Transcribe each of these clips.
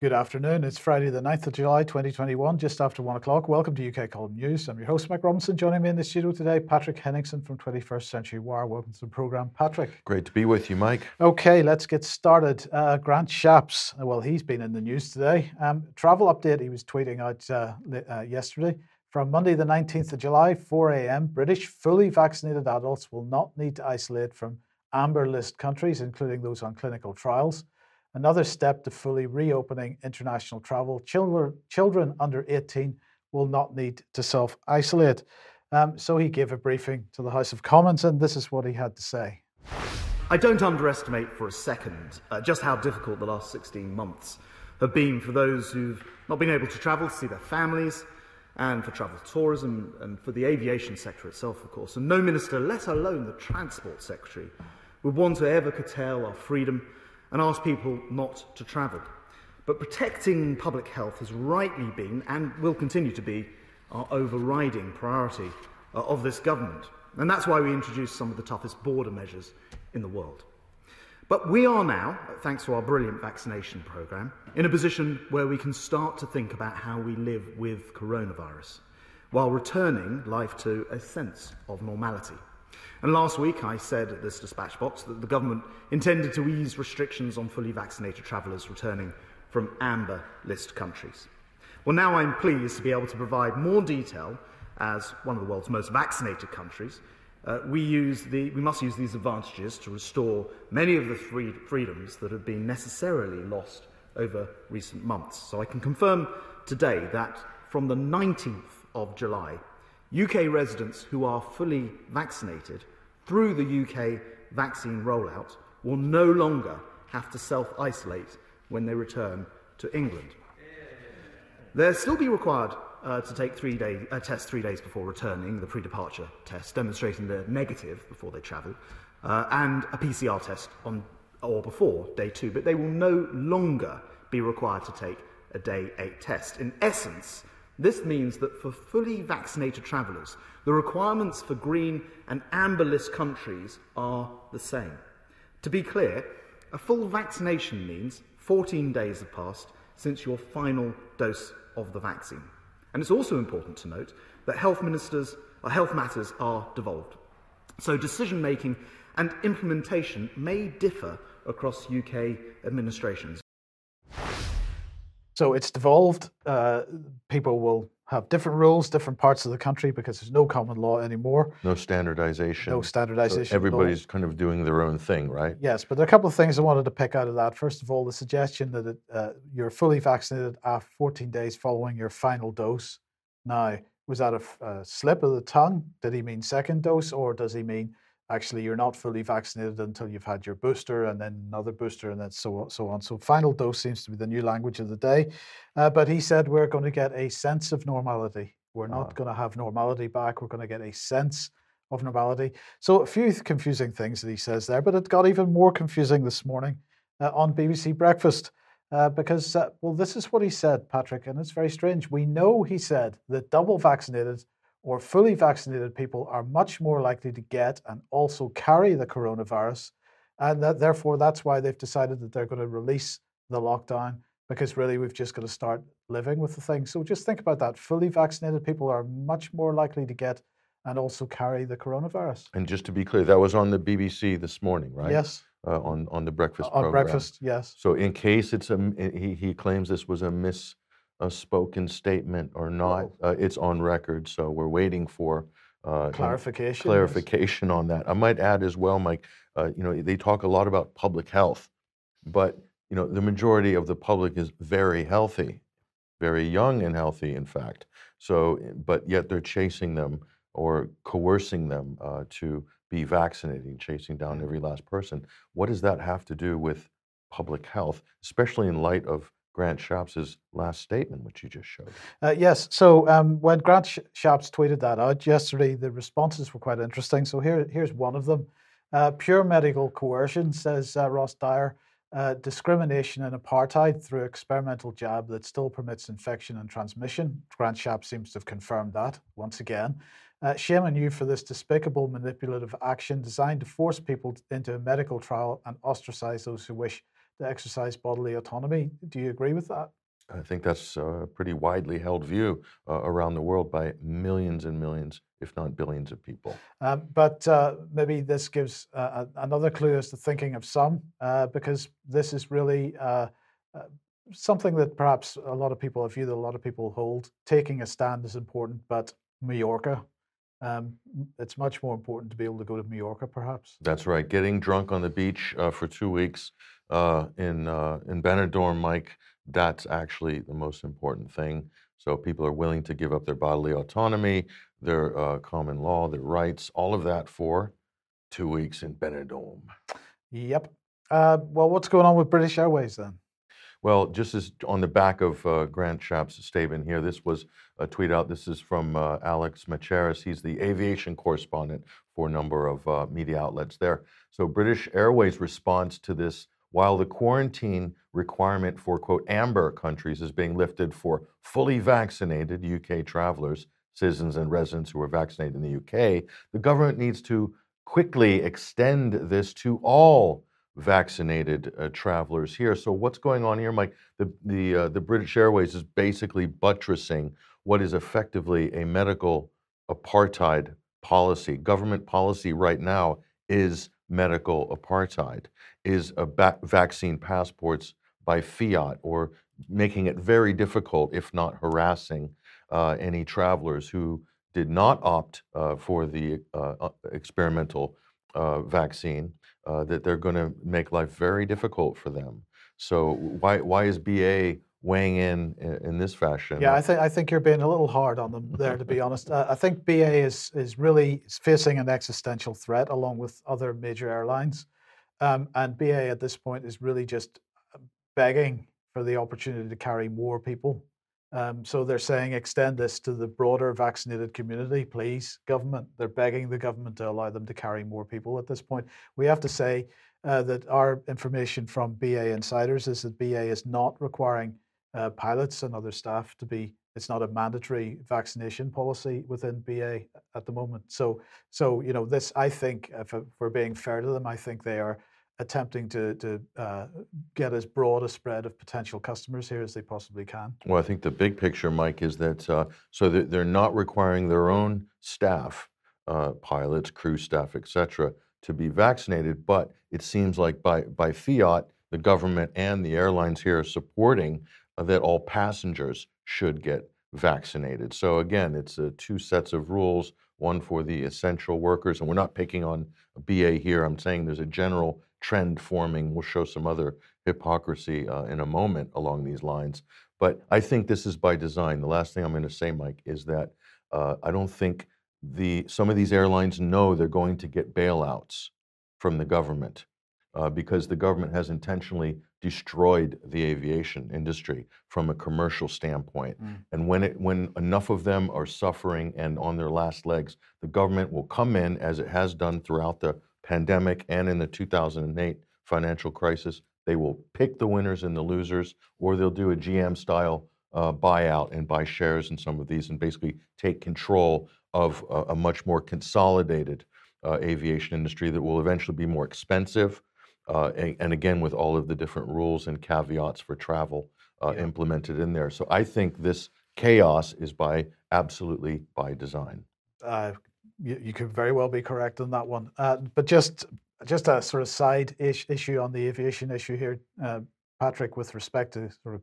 Good afternoon. It's Friday, the 9th of July, 2021, just after one o'clock. Welcome to UK Column News. I'm your host, Mike Robinson. Joining me in the studio today, Patrick Henningsen from 21st Century Wire. Welcome to the programme, Patrick. Great to be with you, Mike. Okay, let's get started. Uh, Grant Shapps, well, he's been in the news today. Um, travel update he was tweeting out uh, uh, yesterday. From Monday, the 19th of July, 4 a.m., British fully vaccinated adults will not need to isolate from amber list countries, including those on clinical trials another step to fully reopening international travel. Children, children under 18 will not need to self isolate. Um, so he gave a briefing to the House of Commons, and this is what he had to say. I don't underestimate for a second uh, just how difficult the last 16 months have been for those who've not been able to travel to see their families, and for travel tourism, and for the aviation sector itself, of course. And no minister, let alone the Transport Secretary, would want to ever curtail our freedom and ask people not to travel. But protecting public health has rightly been and will continue to be our overriding priority uh, of this government. And that's why we introduced some of the toughest border measures in the world. But we are now, thanks to our brilliant vaccination programme, in a position where we can start to think about how we live with coronavirus while returning life to a sense of normality. And last week I said at this dispatch box that the government intended to ease restrictions on fully vaccinated travellers returning from amber list countries. Well, now I'm pleased to be able to provide more detail as one of the world's most vaccinated countries. Uh, we, use the, we must use these advantages to restore many of the free, freedoms that have been necessarily lost over recent months. So I can confirm today that from the 19th of July, UK residents who are fully vaccinated through the UK vaccine rollout will no longer have to self isolate when they return to England. They'll still be required uh, to take three day, a uh, test three days before returning, the pre departure test, demonstrating they're negative before they travel, uh, and a PCR test on or before day two, but they will no longer be required to take a day eight test. In essence, This means that for fully vaccinated travellers, the requirements for green and amber list countries are the same. To be clear, a full vaccination means 14 days have passed since your final dose of the vaccine. And it's also important to note that health ministers or health matters are devolved. So decision making and implementation may differ across UK administrations. So it's devolved. Uh, people will have different rules, different parts of the country because there's no common law anymore. No standardization. No standardization. So everybody's kind of doing their own thing, right? Yes, but there are a couple of things I wanted to pick out of that. First of all, the suggestion that it, uh, you're fully vaccinated after 14 days following your final dose. Now, was that a, a slip of the tongue? Did he mean second dose, or does he mean actually you're not fully vaccinated until you've had your booster and then another booster and then so on, so on. So final dose seems to be the new language of the day. Uh, but he said we're going to get a sense of normality. We're not uh-huh. going to have normality back. We're going to get a sense of normality. So a few confusing things that he says there, but it got even more confusing this morning uh, on BBC Breakfast. Uh, because, uh, well, this is what he said, Patrick, and it's very strange. We know, he said, that double vaccinated or fully vaccinated people are much more likely to get and also carry the coronavirus. And that, therefore, that's why they've decided that they're going to release the lockdown because really we've just got to start living with the thing. So just think about that. Fully vaccinated people are much more likely to get and also carry the coronavirus. And just to be clear, that was on the BBC this morning, right? Yes. Uh, on on the breakfast on program. breakfast, yes. So in case it's a he he claims this was a miss a spoken statement or not. Oh. Uh, it's on record, so we're waiting for uh, clarification. Clarification on that. I might add as well, Mike. Uh, you know, they talk a lot about public health, but you know, the majority of the public is very healthy, very young and healthy, in fact. So, but yet they're chasing them or coercing them uh, to be vaccinated, chasing down every last person. What does that have to do with public health, especially in light of Grant Shapps' last statement, which you just showed. Uh, yes. So um, when Grant Shapps tweeted that out yesterday, the responses were quite interesting. So here, here's one of them. Uh, pure medical coercion, says uh, Ross Dyer. Uh, discrimination and apartheid through experimental jab that still permits infection and transmission. Grant Shapps seems to have confirmed that once again. Uh, shame on you for this despicable manipulative action designed to force people into a medical trial and ostracize those who wish to exercise bodily autonomy. Do you agree with that? I think that's a pretty widely held view uh, around the world by millions and millions, if not billions of people. Um, but uh, maybe this gives uh, another clue as to thinking of some, uh, because this is really uh, uh, something that perhaps a lot of people, a view that a lot of people hold. Taking a stand is important, but Majorca, um, it's much more important to be able to go to Majorca, perhaps. That's right. Getting drunk on the beach for two weeks in in Benidorm, Mike that's actually the most important thing. So people are willing to give up their bodily autonomy, their uh, common law, their rights, all of that for two weeks in Benidorm. Yep. Uh, well, what's going on with British Airways then? Well, just as on the back of uh, Grant Shapps' statement here, this was a tweet out. This is from uh, Alex Macheras. He's the aviation correspondent for a number of uh, media outlets there. So, British Airways' response to this while the quarantine requirement for, quote, amber countries is being lifted for fully vaccinated UK travelers, citizens and residents who are vaccinated in the UK, the government needs to quickly extend this to all vaccinated uh, travelers here. So what's going on here, Mike? The the uh, the British Airways is basically buttressing what is effectively a medical apartheid policy. Government policy right now is medical apartheid is a ba- vaccine passports by fiat or making it very difficult, if not harassing, uh, any travelers who did not opt uh, for the uh, uh experimental uh, vaccine, uh, that they're going to make life very difficult for them. So why why is BA weighing in in, this fashion? Yeah, I think I think you're being a little hard on them there, to be honest. I think BA is is really facing an existential threat along with other major airlines. Um, and BA at this point is really just uh, begging for the opportunity to carry more people. Um, so they're saying extend this to the broader vaccinated community, please, government. They're begging the government to allow them to carry more people at this point. We have to say uh, that our information from BA insiders is that BA is not requiring uh, pilots and other staff to be. It's not a mandatory vaccination policy within BA at the moment. So, so you know, this. I think, if we're being fair to them, I think they are attempting to, to uh, get as broad a spread of potential customers here as they possibly can? Well, I think the big picture, Mike, is that uh, so they're not requiring their own staff, uh, pilots, crew staff, etc., to be vaccinated, but it seems like by by fiat, the government and the airlines here are supporting that all passengers should get vaccinated. So again, it's uh, two sets of rules, one for the essential workers, and we're not picking on BA here. I'm saying there's a general trend forming. We'll show some other hypocrisy uh, in a moment along these lines. But I think this is by design. The last thing I'm going to say, Mike, is that uh, I don't think the some of these airlines know they're going to get bailouts from the government uh, because the government has intentionally destroyed the aviation industry from a commercial standpoint. Mm. And when it when enough of them are suffering and on their last legs, the government will come in as it has done throughout the pandemic and in the 2008 financial crisis. They will pick the winners and the losers, or they'll do a GM style uh, buyout and buy shares in some of these and basically take control of a, a much more consolidated uh, aviation industry that will eventually be more expensive. Uh, and, and, again, with all of the different rules and caveats for travel uh, yeah. implemented in there. So I think this chaos is by absolutely by design. Uh, you, you could very well be correct on that one. Uh, but just just a sort of side ish issue on the aviation issue here, uh, Patrick, with respect to sort of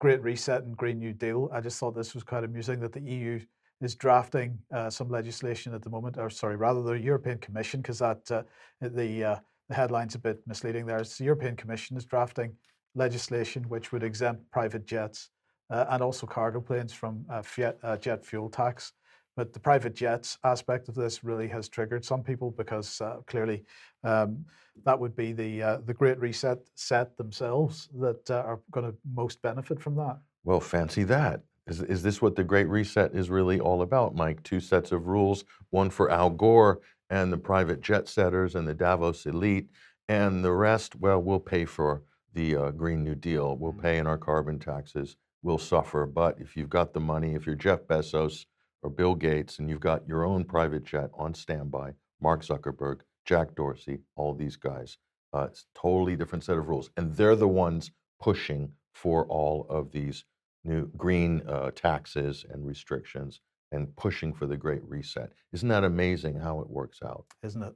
Great Reset and Green New Deal. I just thought this was quite amusing that the EU is drafting uh, some legislation at the moment, or sorry, rather the European Commission, because that uh, the uh, the headline's a bit misleading. There, it's the European Commission is drafting legislation which would exempt private jets uh, and also cargo planes from jet fuel tax. But the private jets aspect of this really has triggered some people because uh, clearly um, that would be the uh, the Great Reset set themselves that uh, are going to most benefit from that. Well, fancy that. Is, is this what the Great Reset is really all about, Mike? Two sets of rules, one for Al Gore and the private jet setters and the Davos elite, and the rest, well, we'll pay for the uh, Green New Deal. We'll mm-hmm. pay in our carbon taxes. We'll suffer. But if you've got the money, if you're Jeff Bezos, or Bill Gates, and you've got your own private jet on standby, Mark Zuckerberg, Jack Dorsey, all these guys, Uh, it's totally different set of rules, and they're the ones pushing for all of these new green uh, taxes and restrictions and pushing for the Great Reset. Isn't that amazing how it works out? Isn't it?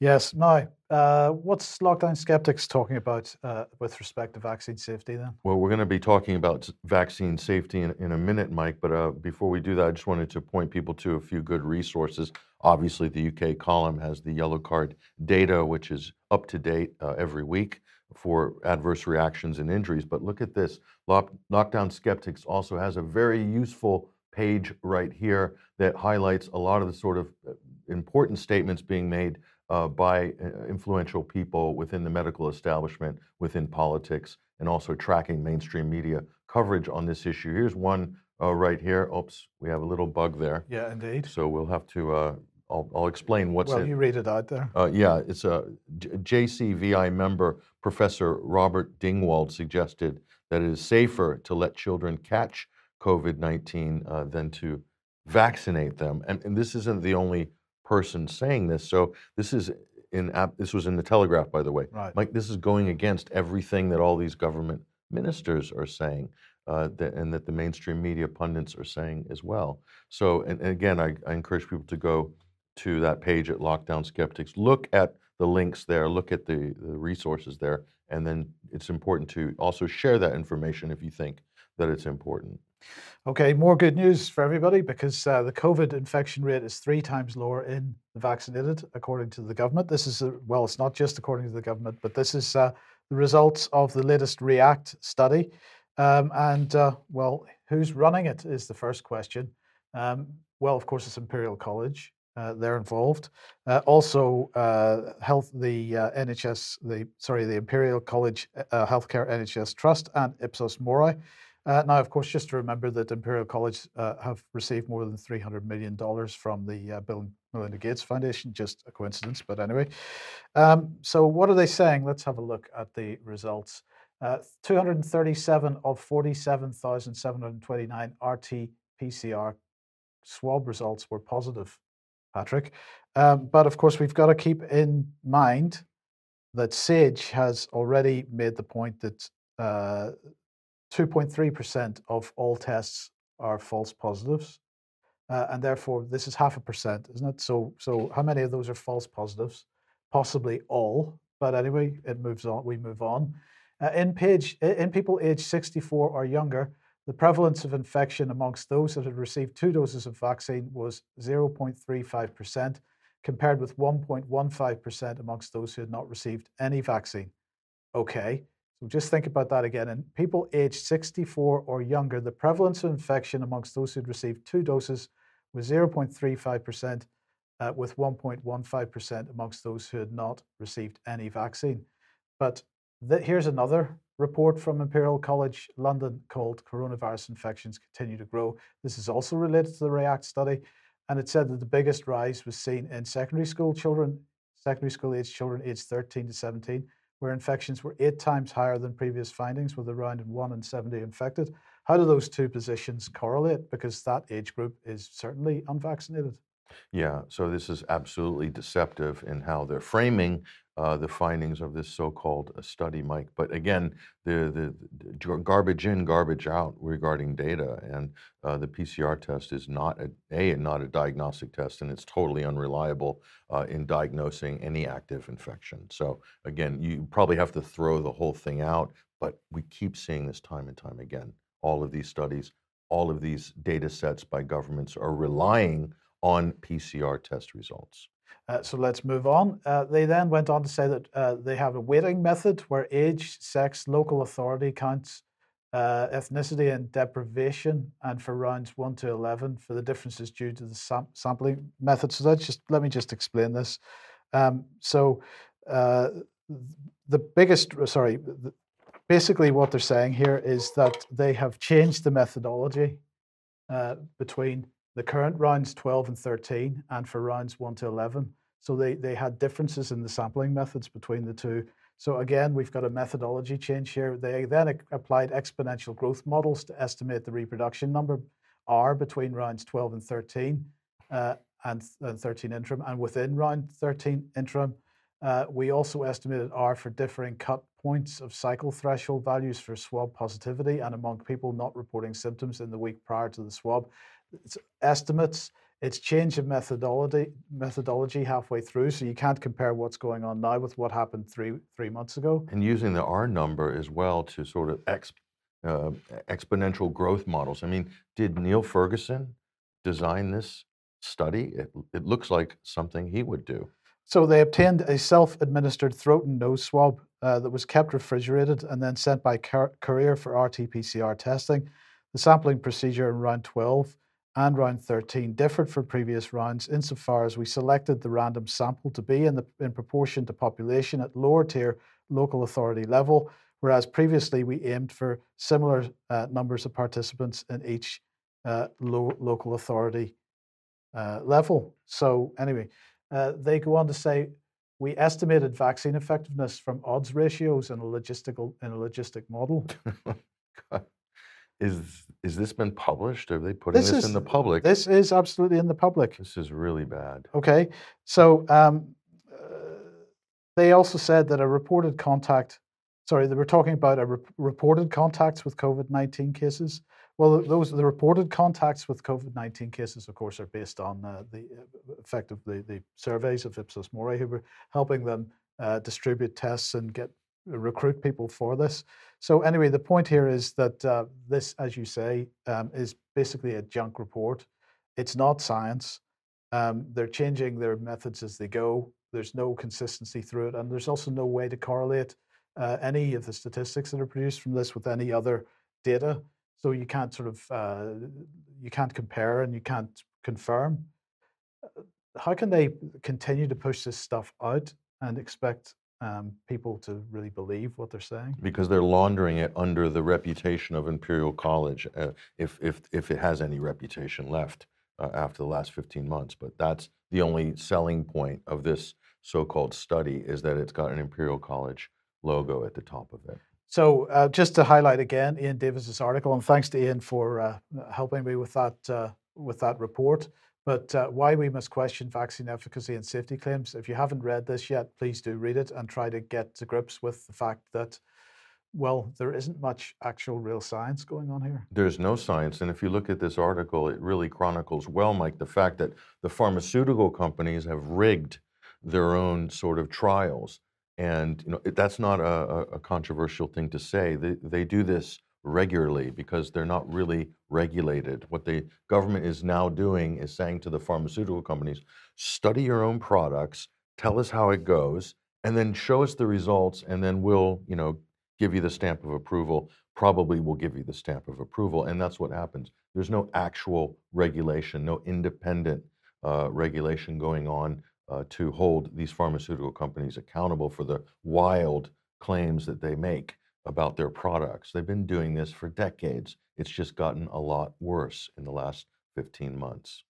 Yes. Now, uh, what's lockdown skeptics talking about uh, with respect to vaccine safety then? Well, we're going to be talking about vaccine safety in, in a minute, Mike. But uh, before we do that, I just wanted to point people to a few good resources. Obviously, the UK column has the yellow card data, which is up to date uh, every week for adverse reactions and injuries. But look at this Lock, Lockdown Skeptics also has a very useful page right here that highlights a lot of the sort of uh, important statements being made uh, by uh, influential people within the medical establishment, within politics, and also tracking mainstream media coverage on this issue. Here's one uh, right here. Oops, we have a little bug there. Yeah, indeed. So we'll have to. Uh, I'll, I'll, explain what's well, it. you read it out there. Uh, yeah, it's a JCVI member, Professor Robert Dingwall suggested that it is safer to let children catch COVID 19 uh, than to vaccinate them. And, and this isn't the only person saying this. So this is in this was in the Telegraph, by the way. Right. Mike, this is going against everything that all these government ministers are saying, uh, that, and that the mainstream media pundits are saying as well. So, and, and again, I, I, encourage people to go to that page at Lockdown Skeptics. Look at the links there. Look at the, the resources there, and then it's important to also share that information if you think that it's important. Okay, more good news for everybody because uh, the COVID infection rate is three times lower in the vaccinated, according to the government. This is, a, well, it's not just according to the government, but this is uh, the results of the latest REACT study. Um, and, uh, well, who's running it is the first question. Um, well, of course, it's Imperial College. Uh, they're involved. Uh, also, uh, health, the NHS, the sorry, the Imperial College Healthcare NHS Trust and Ipsos Mori. Uh, now, of course, just to remember that Imperial College uh, have received more than $300 million from the uh, Bill and Melinda Gates Foundation, just a coincidence, but anyway. Um, so, what are they saying? Let's have a look at the results. Uh, 237 of 47,729 RT PCR swab results were positive, Patrick. Um, but of course, we've got to keep in mind that SAGE has already made the point that uh, 2.3% of all tests are false positives. Uh, and therefore, this is half a percent, isn't it? So, so how many of those are false positives? Possibly all. But anyway, it moves on. We move on. Uh, in page in people aged 64 or younger, the prevalence of infection amongst those that had received two doses of vaccine was 0.35%, compared with 1.15% amongst those who had not received any vaccine. Okay, so just think about that again. In people aged 64 or younger, the prevalence of infection amongst those who'd received two doses was 0.35%, uh, with 1.15% amongst those who had not received any vaccine. But th- here's another report from Imperial College London called Coronavirus Infections Continue to Grow. This is also related to the REACT study. And it said that the biggest rise was seen in secondary school children, secondary school age children aged 13 to 17 where infections were eight times higher than previous findings, with around 1 in 70 infected. How do those two positions correlate? Because that age group is certainly unvaccinated. Yeah, so this is absolutely deceptive in how they're framing uh, the findings of this so-called uh, study, Mike. But again, the, the, garbage in, garbage out regarding data, and uh, the PCR test is not a, a not a diagnostic test, and it's totally unreliable uh, in diagnosing any active infection. So again, you probably have to throw the whole thing out. But we keep seeing this time and time again. All of these studies, all of these data sets by governments are relying on PCR test results. Uh, so let's move on. Uh, they then went on to say that uh, they have a weighting method where age, sex, local authority counts, uh, ethnicity, and deprivation, and for rounds one to eleven for the differences due to the sam- sampling method. So let's just let me just explain this. Um, so uh, the biggest, sorry, the, basically what they're saying here is that they have changed the methodology uh, between the current rounds 12 and 13 and for rounds 1 to 11. So they, they had differences in the sampling methods between the two. So again, we've got a methodology change here. They then applied exponential growth models to estimate the reproduction number R between rounds 12 and 13 uh, and, and 13 interim. And within round 13 interim, Uh, we also estimated R for differing cut points of cycle threshold values for swab positivity and among people not reporting symptoms in the week prior to the swab. It's estimates, it's change of methodology methodology halfway through, so you can't compare what's going on now with what happened three three months ago. And using the R number as well to sort of ex, uh, exponential growth models. I mean, did Neil Ferguson design this study? It, it looks like something he would do. So they obtained a self-administered throat and nose swab uh, that was kept refrigerated and then sent by car- courier for RT-PCR testing. The sampling procedure in round 12 and round 13 differed from previous rounds insofar as we selected the random sample to be in, the, in proportion to population at lower tier local authority level, whereas previously we aimed for similar uh, numbers of participants in each uh, lo- local authority uh, level. So anyway, uh, they go on to say we estimated vaccine effectiveness from odds ratios in a logistical in a logistic model. is is this been published? Are they putting this, This in the public? This is absolutely in the public. This is really bad. Okay, so um, uh, they also said that a reported contact. Sorry, they were talking about a re- reported contacts with COVID nineteen cases. Well, those the reported contacts with COVID nineteen cases, of course, are based on uh, the uh, effect of the, the surveys of Ipsos Mori, who were helping them uh, distribute tests and get recruit people for this. So anyway, the point here is that uh, this, as you say, um, is basically a junk report. It's not science. Um, they're changing their methods as they go. There's no consistency through it, and there's also no way to correlate uh, any of the statistics that are produced from this with any other data. So you can't sort of uh, you can't compare and you can't confirm. How can they continue to push this stuff out and expect um, people to really believe what they're saying? because they're laundering it under the reputation of Imperial College, uh, if, if, if it has any reputation left uh, after the last 15 months. But that's the only selling point of this so-called study is that it's got an Imperial College logo at the top of it. So, uh, just to highlight again, Ian Davis's article, and thanks to Ian for uh, helping me with that uh, with that report. But uh, why we must question vaccine efficacy and safety claims. If you haven't read this yet, please do read it and try to get to grips with the fact that, well, there isn't much actual real science going on here. There's no science, and if you look at this article, it really chronicles well, Mike, the fact that the pharmaceutical companies have rigged their own sort of trials, and you know that's not a, a- controversial thing to say. They they do this regularly because they're not really regulated. What the government is now doing is saying to the pharmaceutical companies, study your own products, tell us how it goes, and then show us the results, and then we'll you know give you the stamp of approval probably will give you the stamp of approval. And that's what happens. There's no actual regulation, no independent uh, regulation going on uh, to hold these pharmaceutical companies accountable for the wild claims that they make about their products. They've been doing this for decades. It's just gotten a lot worse in the last 15 months.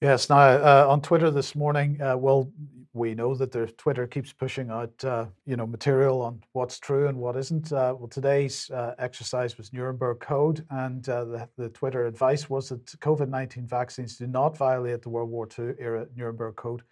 Yes. Now, uh, on Twitter this morning, uh, well, we know that their Twitter keeps pushing out, uh, you know, material on what's true and what isn't. Uh, well, today's uh, exercise was Nuremberg Code, and uh, the, the Twitter advice was that COVID nineteen vaccines do not violate the World War II era Nuremberg Code,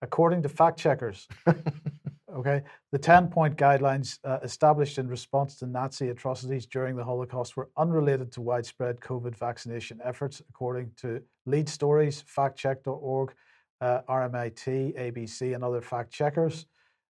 according to fact checkers. Okay, the 10 point guidelines uh, established in response to Nazi atrocities during the Holocaust were unrelated to widespread COVID vaccination efforts, according to lead stories, factcheck.org, uh, RMIT, ABC, and other fact checkers.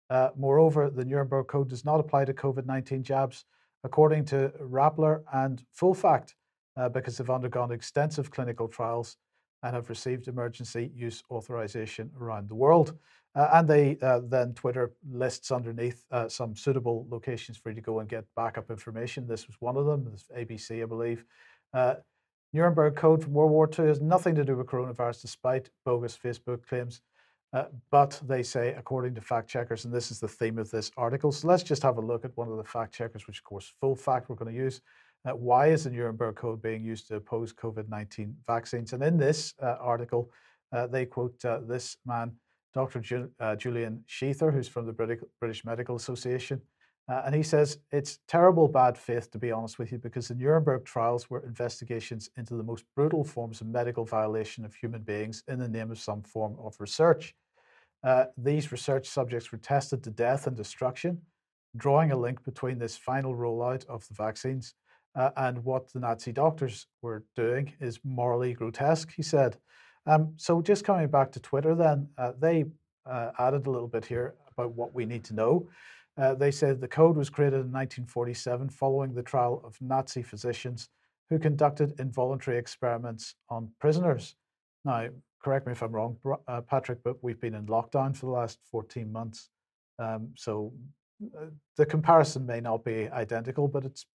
Uh, moreover, the Nuremberg Code does not apply to COVID 19 jabs, according to Rappler and Full Fact, uh, because they've undergone extensive clinical trials and have received emergency use authorization around the world. Uh, and they uh, then Twitter lists underneath uh, some suitable locations for you to go and get backup information. This was one of them, this ABC, I believe. Uh, Nuremberg Code from World War II has nothing to do with coronavirus, despite bogus Facebook claims. Uh, but they say, according to fact checkers, and this is the theme of this article. So let's just have a look at one of the fact checkers, which, of course, full fact we're going to use. Uh, why is the Nuremberg Code being used to oppose COVID 19 vaccines? And in this uh, article, uh, they quote uh, this man, Dr. Ju- uh, Julian Sheather, who's from the British, British Medical Association. Uh, and he says, It's terrible bad faith, to be honest with you, because the Nuremberg trials were investigations into the most brutal forms of medical violation of human beings in the name of some form of research. These research subjects were tested to death and destruction, drawing a link between this final rollout of the vaccines uh, and what the Nazi doctors were doing is morally grotesque, he said. Um, so, just coming back to Twitter, then, uh, they uh, added a little bit here about what we need to know. Uh, they said the code was created in 1947 following the trial of Nazi physicians who conducted involuntary experiments on prisoners. Now, correct me if I'm wrong, uh, Patrick, but we've been in lockdown for the last 14 months. Um, so uh, the comparison may not be identical, but it's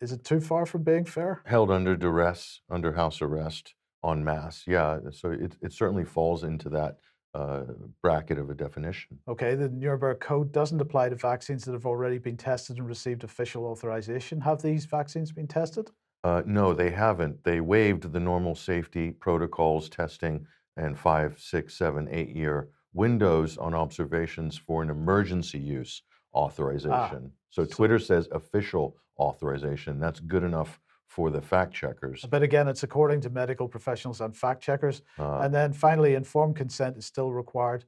is it too far from being fair? Held under duress, under house arrest, en masse. Yeah, so it, it certainly falls into that uh, bracket of a definition. Okay, the Nuremberg Code doesn't apply to vaccines that have already been tested and received official authorization. Have these vaccines been tested? Uh, no, they haven't. They waived the normal safety protocols, testing, and five, six, seven, eight year windows on observations for an emergency use ah, authorization. Ah, so, Twitter says official authorization. That's good enough for the fact checkers. But again, it's according to medical professionals and fact checkers. Uh, and then finally, informed consent is still required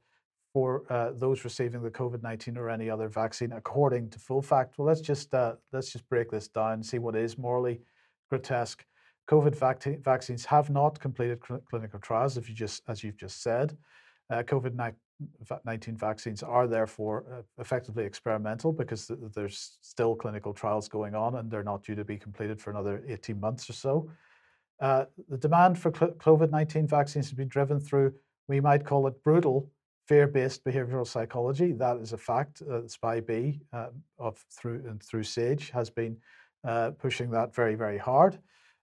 for uh, those receiving the COVID nineteen or any other vaccine, according to full fact. Well, let's just uh, let's just break this down and see what is morally grotesque. COVID vac- vaccines have not completed cl- clinical trials, if you just as you've just said. Uh, COVID 19 vaccines are therefore uh, effectively experimental because there's still clinical trials going on and they're not due to be completed for another 18 months or so. Uh, the demand for COVID 19 vaccines has been driven through, we might call it brutal, fear based behavioral psychology. That is a fact. Uh, SPI B uh, of through, and through SAGE has been uh, pushing that very, very hard.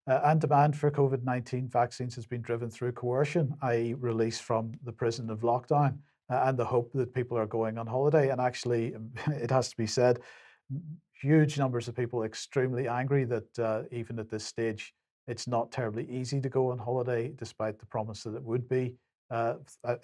Uh, and demand for COVID 19 vaccines has been driven through coercion, i.e., release from the prison of lockdown uh, and the hope that people are going on holiday. And actually, it has to be said, huge numbers of people extremely angry that uh, even at this stage, it's not terribly easy to go on holiday, despite the promise that it would be uh,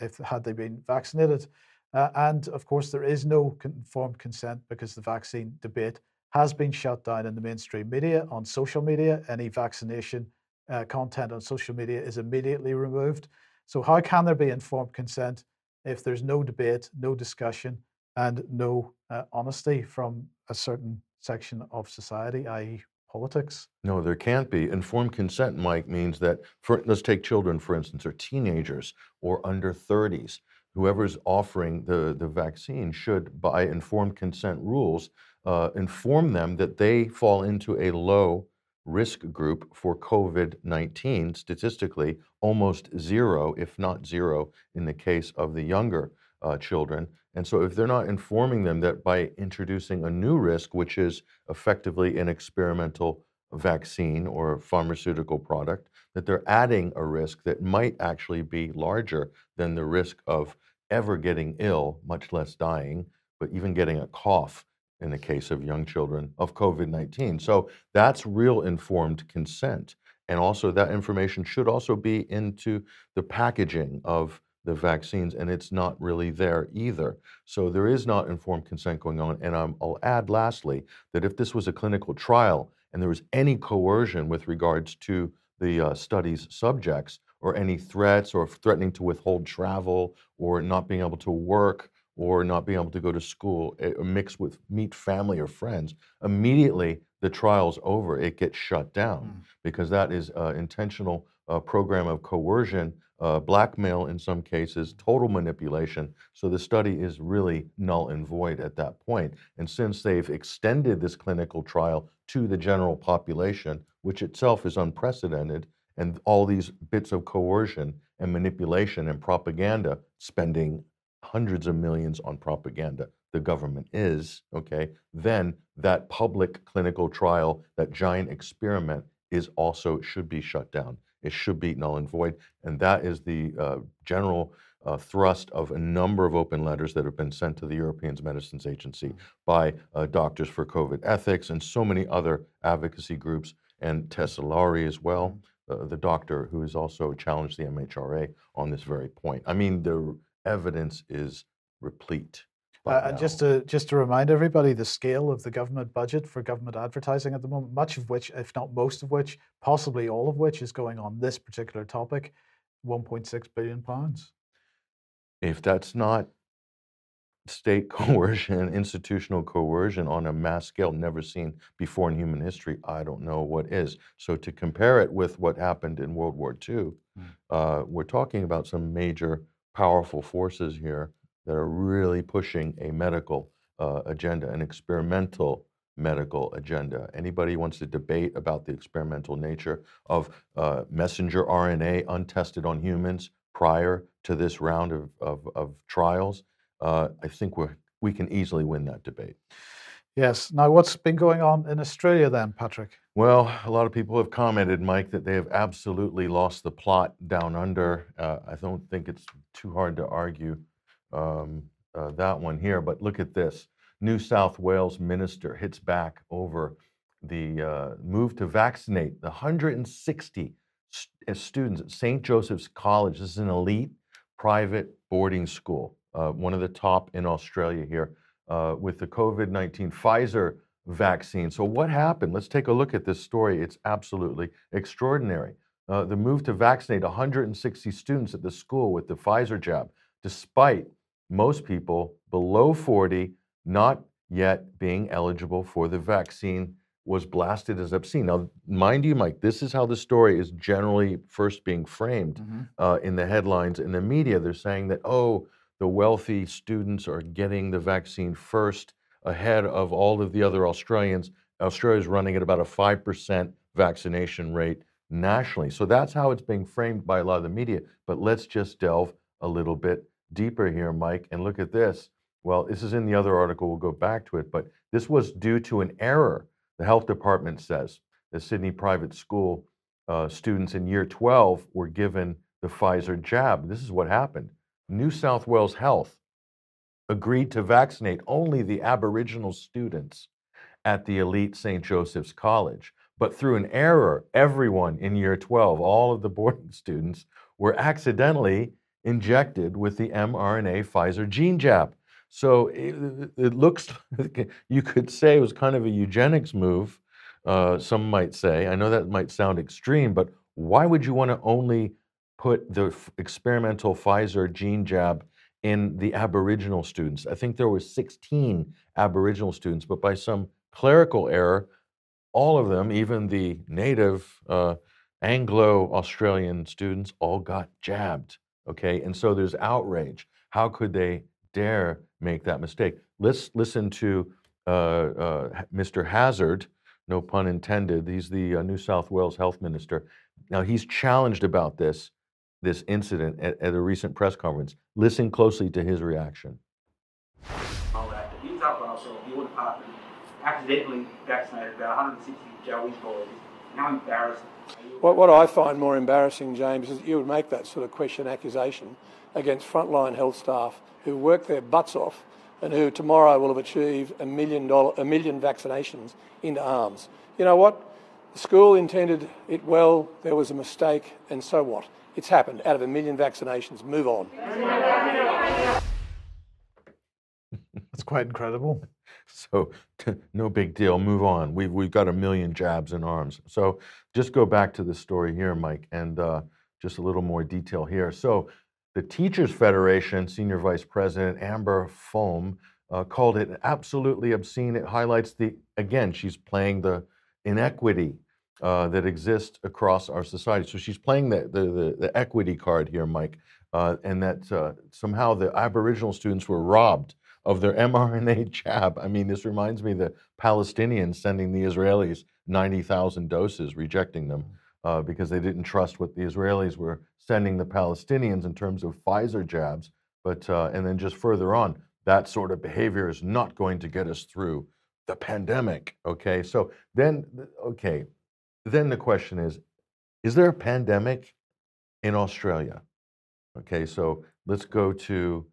if had they been vaccinated. Uh, and of course, there is no informed consent because the vaccine debate has been shut down in the mainstream media. On social media, any vaccination uh, content on social media is immediately removed. So, how can there be informed consent if there's no debate, no discussion, and no uh, honesty from a certain section of society, i.e., politics? No, there can't be. Informed consent, Mike, means that, for, let's take children, for instance, or teenagers or under 30s. Whoever's offering the, the vaccine should, by informed consent rules, uh, inform them that they fall into a low risk group for COVID 19, statistically almost zero, if not zero, in the case of the younger uh, children. And so, if they're not informing them that by introducing a new risk, which is effectively an experimental vaccine or pharmaceutical product, that they're adding a risk that might actually be larger than the risk of ever getting ill, much less dying, but even getting a cough in the case of young children of COVID 19. So that's real informed consent. And also, that information should also be into the packaging of the vaccines, and it's not really there either. So there is not informed consent going on. And um, I'll add lastly that if this was a clinical trial and there was any coercion with regards to the uh, study's subjects, or any threats or threatening to withhold travel or not being able to work or not being able to go to school, eh, mixed with meet family or friends, immediately the trial's over. It gets shut down mm. because that is uh, intentional uh, program of coercion, uh, blackmail in some cases, total manipulation. So the study is really null and void at that point. And since they've extended this clinical trial to the general population, which itself is unprecedented, and all these bits of coercion and manipulation and propaganda, spending hundreds of millions on propaganda, the government is, okay, then that public clinical trial, that giant experiment is also should be shut down. It should be null and void. And that is the uh, general uh, thrust of a number of open letters that have been sent to the European Medicines Agency by uh, Doctors for COVID Ethics and so many other advocacy groups, and Tessa as well, uh, the doctor who has also challenged the MHRA on this very point. I mean, the evidence is replete. Uh, and just to just to remind everybody, the scale of the government budget for government advertising at the moment, much of which, if not most of which, possibly all of which, is going on this particular topic, 1.6 billion pounds. If that's not state coercion, institutional coercion on a mass scale never seen before in human history, I don't know what is. So to compare it with what happened in World War II, Mm. uh, we're talking about some major powerful forces here that are really pushing a medical uh, agenda, an experimental medical agenda. Anybody wants to debate about the experimental nature of uh, messenger RNA untested on humans prior to this round of, of, of trials, uh, I think we're, we can easily win that debate. Yes. Now, what's been going on in Australia then, Patrick? Well, a lot of people have commented, Mike, that they have absolutely lost the plot down under. Uh, I don't think it's too hard to argue um, uh, that one here, but look at this. New South Wales minister hits back over the uh, move to vaccinate the 160 st- uh, students at St. Joseph's College. This is an elite private boarding school, uh, one of the top in Australia here, uh, with the COVID 19 Pfizer vaccine. So, what happened? Let's take a look at this story. It's absolutely extraordinary. Uh, the move to vaccinate 160 students at the school with the Pfizer jab, despite most people below 40 not yet being eligible for the vaccine, was blasted as obscene. Now, mind you, Mike, this is how the story is generally first being framed uh, in the headlines in the media. They're saying that, oh, the wealthy students are getting the vaccine first ahead of all of the other Australians. Australia is running at about a 5% vaccination rate nationally. So that's how it's being framed by a lot of the media. But let's just delve a little bit deeper here, Mike, and look at this. Well, this is in the other article. We'll go back to it. But this was due to an error, the health department says. The Sydney private school uh, students in year 12 were given the Pfizer jab. This is what happened. New South Wales Health agreed to vaccinate only the Aboriginal students at the elite St. Joseph's College. But through an error, everyone in year 12, all of the boarding students, were accidentally injected with the mRNA Pfizer gene jab. So it, it looks you could say it was kind of a eugenics move, uh, some might say. I know that might sound extreme, but why would you want to only put the f- experimental Pfizer gene jab in the Aboriginal students? I think there were 16 Aboriginal students, but by some clerical error, all of them, even the native uh, Anglo Australian students, all got jabbed. Okay, and so there's outrage. How could they dare make that mistake? Let's listen to uh, uh, Mr. Hazzard, no pun intended. He's the uh, New South Wales Health Minister. Now he's challenged about this this incident at, at a recent press conference. Listen closely to his reaction. all that. The New South Wales Health, your department, accidentally vaccinated about 160 Joey's boys. How embarrassing. What, what I find more embarrassing, James, is that you would make that sort of question accusation against frontline health staff who work their butts off and who tomorrow will have achieved a million, dollar, a million vaccinations into arms. You know what? The school intended it well, there was a mistake, and so what? It's happened. Out of a million vaccinations, move on. That's quite incredible. So no big deal. Move on. We've we've got a million jabs in arms. So just go back to the story here, Mike, and uh, just a little more detail here. So the Teachers Federation Senior Vice President Amber Flohm uh, called it absolutely obscene. It highlights the again she's playing the inequity uh, that exists across our society. So she's playing the the, the, the equity card here, Mike, uh, and that uh, somehow the Aboriginal students were robbed of their mRNA jab. I mean, this reminds me of the Palestinians sending the Israelis 90,000 doses, rejecting them uh, because they didn't trust what the Israelis were sending the Palestinians in terms of Pfizer jabs. But uh, and then just further on, that sort of behavior is not going to get us through the pandemic. Okay, so then okay, then the question is, is there a pandemic in Australia? Okay, so let's go to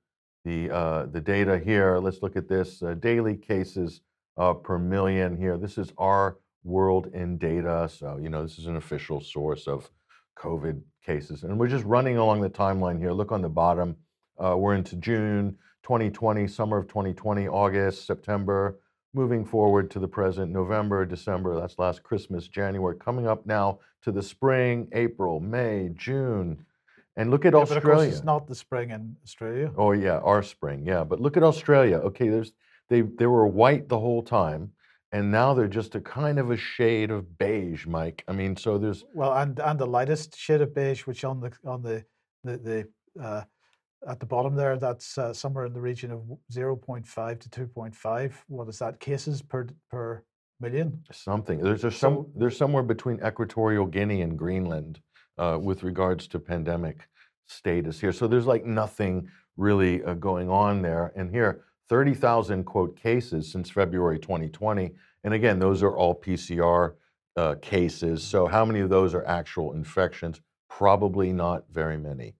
the, uh, the data here. Let's look at this uh, daily cases uh, per million here. This is our world in data. So, you know, this is an official source of COVID cases. And we're just running along the timeline here. Look on the bottom. Uh, we're into June 2020, summer of 2020, August, September, moving forward to the present, November, December, that's last Christmas, January, coming up now to the spring, April, May, June. And look at Yeah, but of course, it's not the spring in Australia. Oh yeah, our spring, yeah. But look at Australia. Okay, there's they they were white the whole time, and now they're just a kind of a shade of beige, Mike. I mean, so there's Well, and and the lightest shade of beige, which on the on the the, the uh, at the bottom there, that's uh, somewhere in the region of zero point five to two point five. What is that? Cases per per million. something. There's there's some So- there's somewhere between Equatorial Guinea and Greenland uh, with regards to pandemic status here. So there's like nothing really uh, going on there. And here, 30,000 quote cases since February 2020. And again, those are all PCR uh, cases. So how many of those are actual infections? Probably not very many.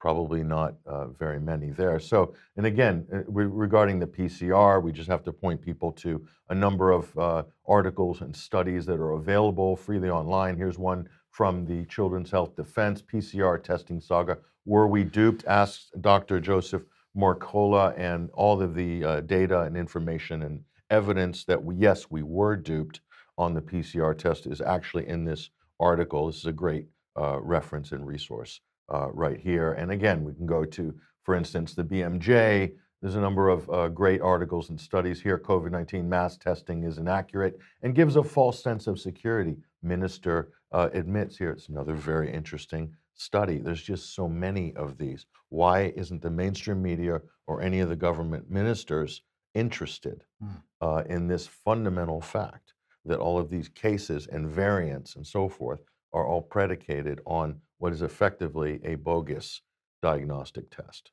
Probably not uh, very many there. So, and again, uh, re- regarding the PCR, we just have to point people to a number of uh, articles and studies that are available freely online. Here's one from the Children's Health Defense PCR testing saga. Were we duped? Asks Dr. Joseph Mercola, and all of the uh, data and information and evidence that we, yes, we were duped on the PCR test is actually in this article. This is a great uh, reference and resource right here. And again, we can go to, for instance, the BMJ. There's a number of uh, great articles and studies here. COVID 19 mass testing is inaccurate and gives a false sense of security. Minister uh, admits here. It's another very interesting study. There's just so many of these. Why isn't the mainstream media or any of the government ministers interested Hmm. uh, in this fundamental fact that all of these cases and variants and so forth are all predicated on what is effectively a bogus diagnostic test?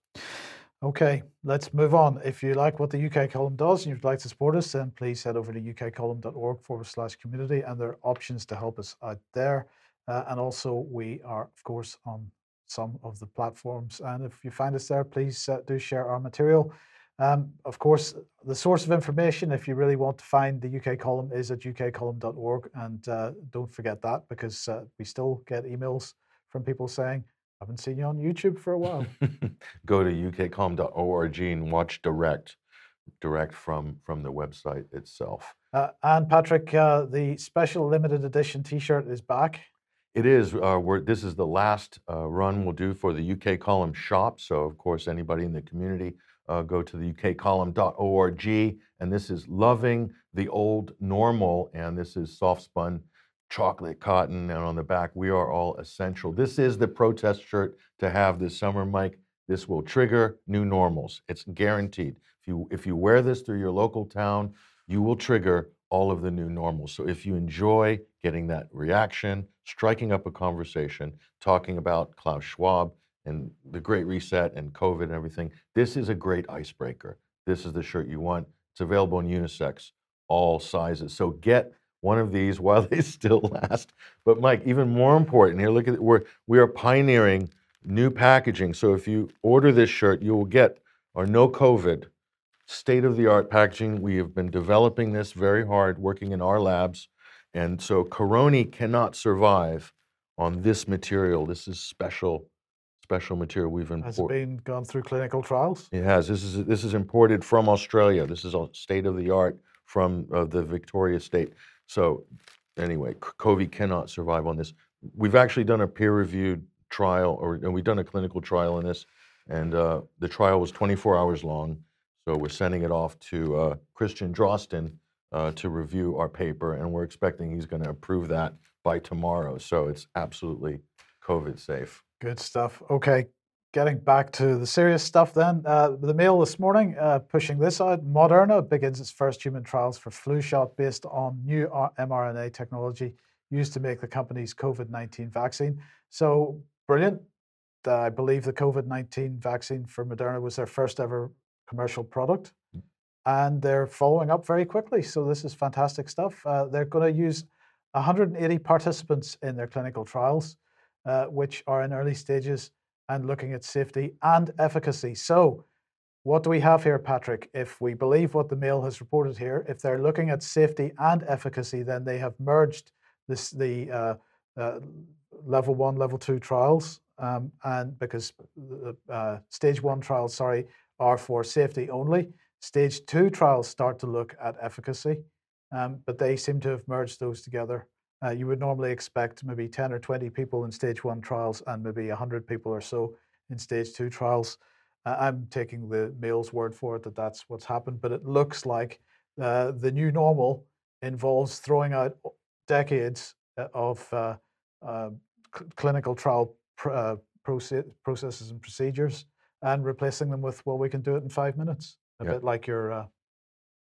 Okay, let's move on. If you like what the UK column does and you'd like to support us, then please head over to ukcolumn.org forward slash community, and there are options to help us out there. Uh, and also, we are, of course, on some of the platforms. And if you find us there, please uh, do share our material. Um, of course, the source of information, if you really want to find the UK column, is at ukcolumn.org. And uh, don't forget that because uh, we still get emails from people saying, I haven't seen you on YouTube for a while. Go to ukcom.org and watch direct, direct from from the website itself. Uh, and Patrick, uh, the special limited edition T-shirt is back. It is. Uh, we're, this is the last uh, run we'll do for the UK Column shop. So, of course, anybody in the community, uh, go to the ukcolumn.org. And this is Loving the Old Normal. And this is soft spun chocolate cotton. And on the back, we are all essential. This is the protest shirt to have this summer, Mike. This will trigger new normals. It's guaranteed. If you, if you wear this through your local town, you will trigger all of the new normals. So if you enjoy getting that reaction, striking up a conversation, talking about Klaus Schwab and the Great Reset and COVID and everything, this is a great icebreaker. This is the shirt you want. It's available in unisex, all sizes. So get one of these while they still last. But Mike, even more important here, look at. We're we are pioneering new packaging. So if you order this shirt, you will get our no COVID state of the art packaging. We have been developing this very hard, working in our labs. And so Coroni cannot survive on this material. This is special, special material we've imported. Has it been gone through clinical trials? It has. This is this is imported from Australia. This is a state of the art from uh, the Victoria State. So anyway, C- COVID cannot survive on this. We've actually done a peer-reviewed trial, or and we've done a clinical trial on this, and uh, the trial was 24 hours long. So we're sending it off to uh, Christian Drosten uh, to review our paper, and we're expecting he's going to approve that by tomorrow. So it's absolutely COVID safe. Good stuff. Okay, getting back to the serious stuff then. Uh, the Mail this morning uh, pushing this out. Moderna begins its first human trials for flu shot based on new R- mRNA technology used to make the company's COVID 19 vaccine. So brilliant. Uh, I believe the COVID 19 vaccine for Moderna was their first ever commercial product. And they're following up very quickly. So this is fantastic stuff. Uh, they're going to use 180 participants in their clinical trials uh, which are in early stages and looking at safety and efficacy. So, what do we have here, Patrick? If we believe what the Mail has reported here, if they're looking at safety and efficacy, then they have merged this the uh, uh, level one, level two trials, um, and because the uh, stage one trials, sorry, are for safety only. Stage two trials start to look at efficacy, um, but they seem to have merged those together Uh, you would normally expect maybe 10 or 20 people in stage one trials and maybe 100 people or so in stage two trials. Uh, I'm taking the Mail's word for it that that's what's happened, but it looks like uh, the new normal involves throwing out decades uh, of uh, uh, cl- clinical trial pr- uh, proce- processes and procedures and replacing them with, well, we can do it in five minutes, a Yeah. bit like your.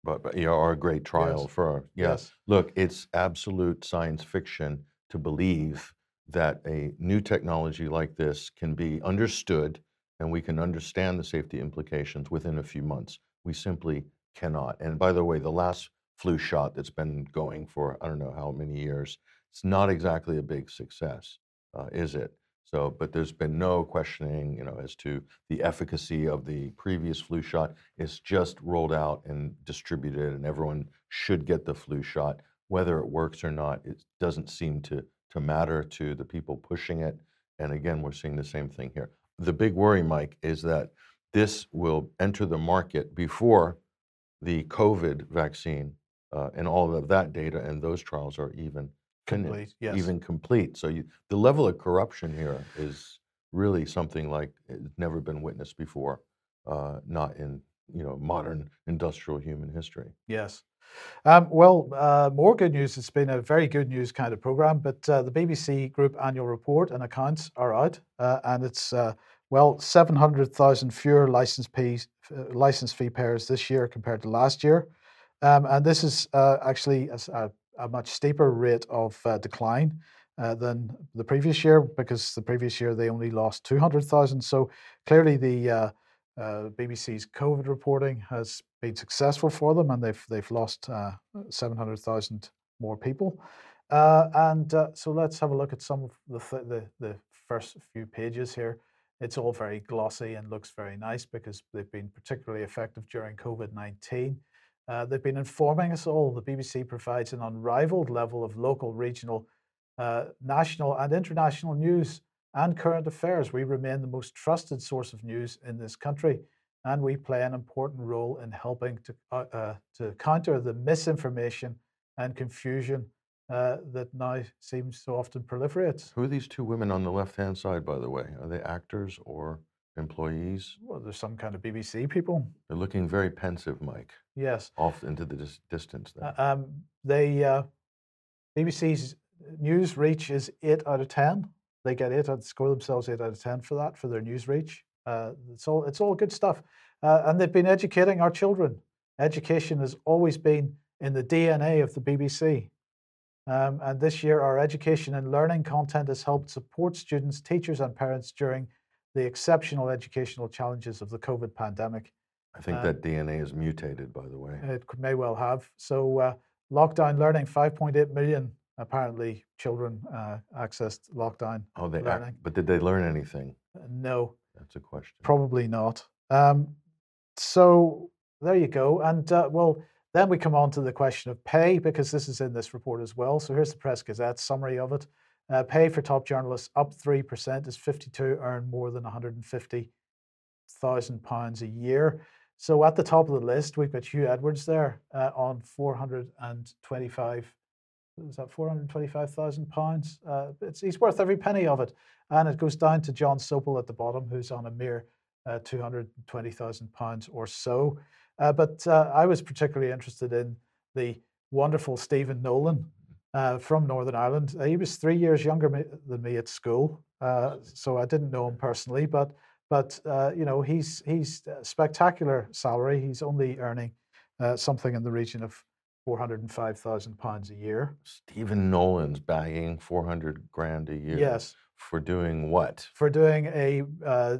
But, but yeah, our great trial Yes. for, yeah. Yes. Look, it's absolute science fiction to believe that a new technology like this can be understood and we can understand the safety implications within a few months. We simply cannot. And by the way, the last flu shot that's been going for I don't know how many years, it's not exactly a big success, uh, is it? So, but there's been no questioning, you know, as to the efficacy of the previous flu shot. It's just rolled out and distributed, and everyone should get the flu shot. Whether it works or not, it doesn't seem to to matter to the people pushing it. And again, we're seeing the same thing here. The big worry, Mike, is that this will enter the market before the COVID vaccine uh, and all of that data and those trials are even Complete, yes. even complete. So you, the level of corruption here is really something like it's never been witnessed before, uh, not in you know modern industrial human history. Yes. Um, well, uh, more good news. It's been a very good news kind of program, but uh, the BBC Group annual report and accounts are out, uh, and it's uh, well 700,000 fewer license fees, uh, license fee payers this year compared to last year, um, and this is uh, actually a, s- a- a much steeper rate of uh, decline. Uh, than the previous year because the previous year they only lost 200,000. So clearly the uh, uh, BBC's COVID reporting has been successful for them, and they've they've lost uh, seven hundred thousand more people. And so let's have a look at some of the, th- the the first few pages here. It's all very glossy and looks very nice because they've been particularly effective during COVID nineteen. Uh, they've been informing us all. The BBC provides an unrivaled level of local, regional, uh, national, and international news and current affairs. We remain the most trusted source of news in this country, and we play an important role in helping to, uh, uh, to counter the misinformation and confusion uh, that now seems so often proliferates. Who are these two women on the left-hand side, by the way? Are they actors or employees? Well, there's some kind of BBC people. They're looking very pensive, Mike, Yes. off into the dis- distance there. Uh, um, they uh, BBC's news reach is eight out of ten. They get eight out, score themselves eight out of ten for that for their news reach. Uh, it's all it's all good stuff, uh, and they've been educating our children. Education has always been in the DNA of the BBC. Um, and this year, our education and learning content has helped support students, teachers, and parents during the exceptional educational challenges of the COVID pandemic. I think uh, that DNA is mutated, by the way. It may well have. So, uh, lockdown learning, 5.8 million apparently children uh, accessed lockdown. Oh, they learning. act, but did they learn anything? Uh, No, That's a question. probably not. Um, so, there you go. And uh, well, then we come on to the question of pay because this is in this report as well. So, here's the Press Gazette summary of it. Uh, pay for top journalists up 3% as 52 earn more than 150,000 pounds a year. So at the top of the list, we've got Huw Edwards there uh, on 425. Is that 425,000 pounds? Uh, it's he's worth every penny of it, and it goes down to Jon Sopel at the bottom, who's on a mere uh, 220,000 pounds or so. Uh, but uh, I was particularly interested in the wonderful Stephen Nolan uh, from Northern Ireland. Uh, he was three years younger me, than me at school, uh, so I didn't know him personally, but but uh, you know he's he's a spectacular salary. He's only earning uh, something in the region of four hundred and five thousand pounds a year. Stephen Nolan's bagging 400 grand a year. Yes, For doing what? for doing a uh,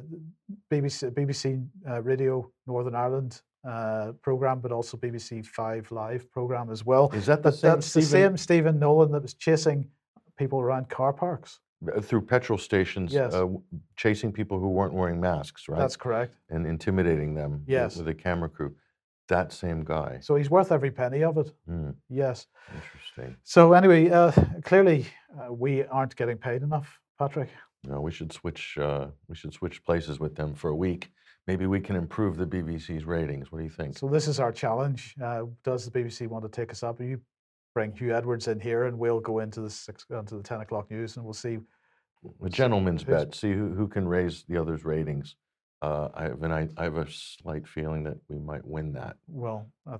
BBC BBC uh, Radio Northern Ireland uh, program, but also BBC Five Live program as well. Is that the But same that's the Stephen- same Stephen Nolan that was chasing people around car parks. uh, through petrol stations, Yes. uh, chasing people who weren't wearing masks, right? That's correct. and intimidating them with- Yes. with a camera crew. That same guy. So he's worth every penny of it. Hmm, Yes. interesting. So anyway, uh, clearly uh, we aren't getting paid enough, Patrick. No, we should switch. Uh, we should switch places with them for a week. Maybe we can improve the BBC's ratings. What do you think? So this is our challenge. Uh, does the BBC want to take us up? You bring Huw Edwards in here, and we'll go into the six, into the ten o'clock news, and we'll see. A gentleman's bet. See who, who can raise the other's ratings. Uh, I have, and I, I have a slight feeling that we might win that. Well, uh,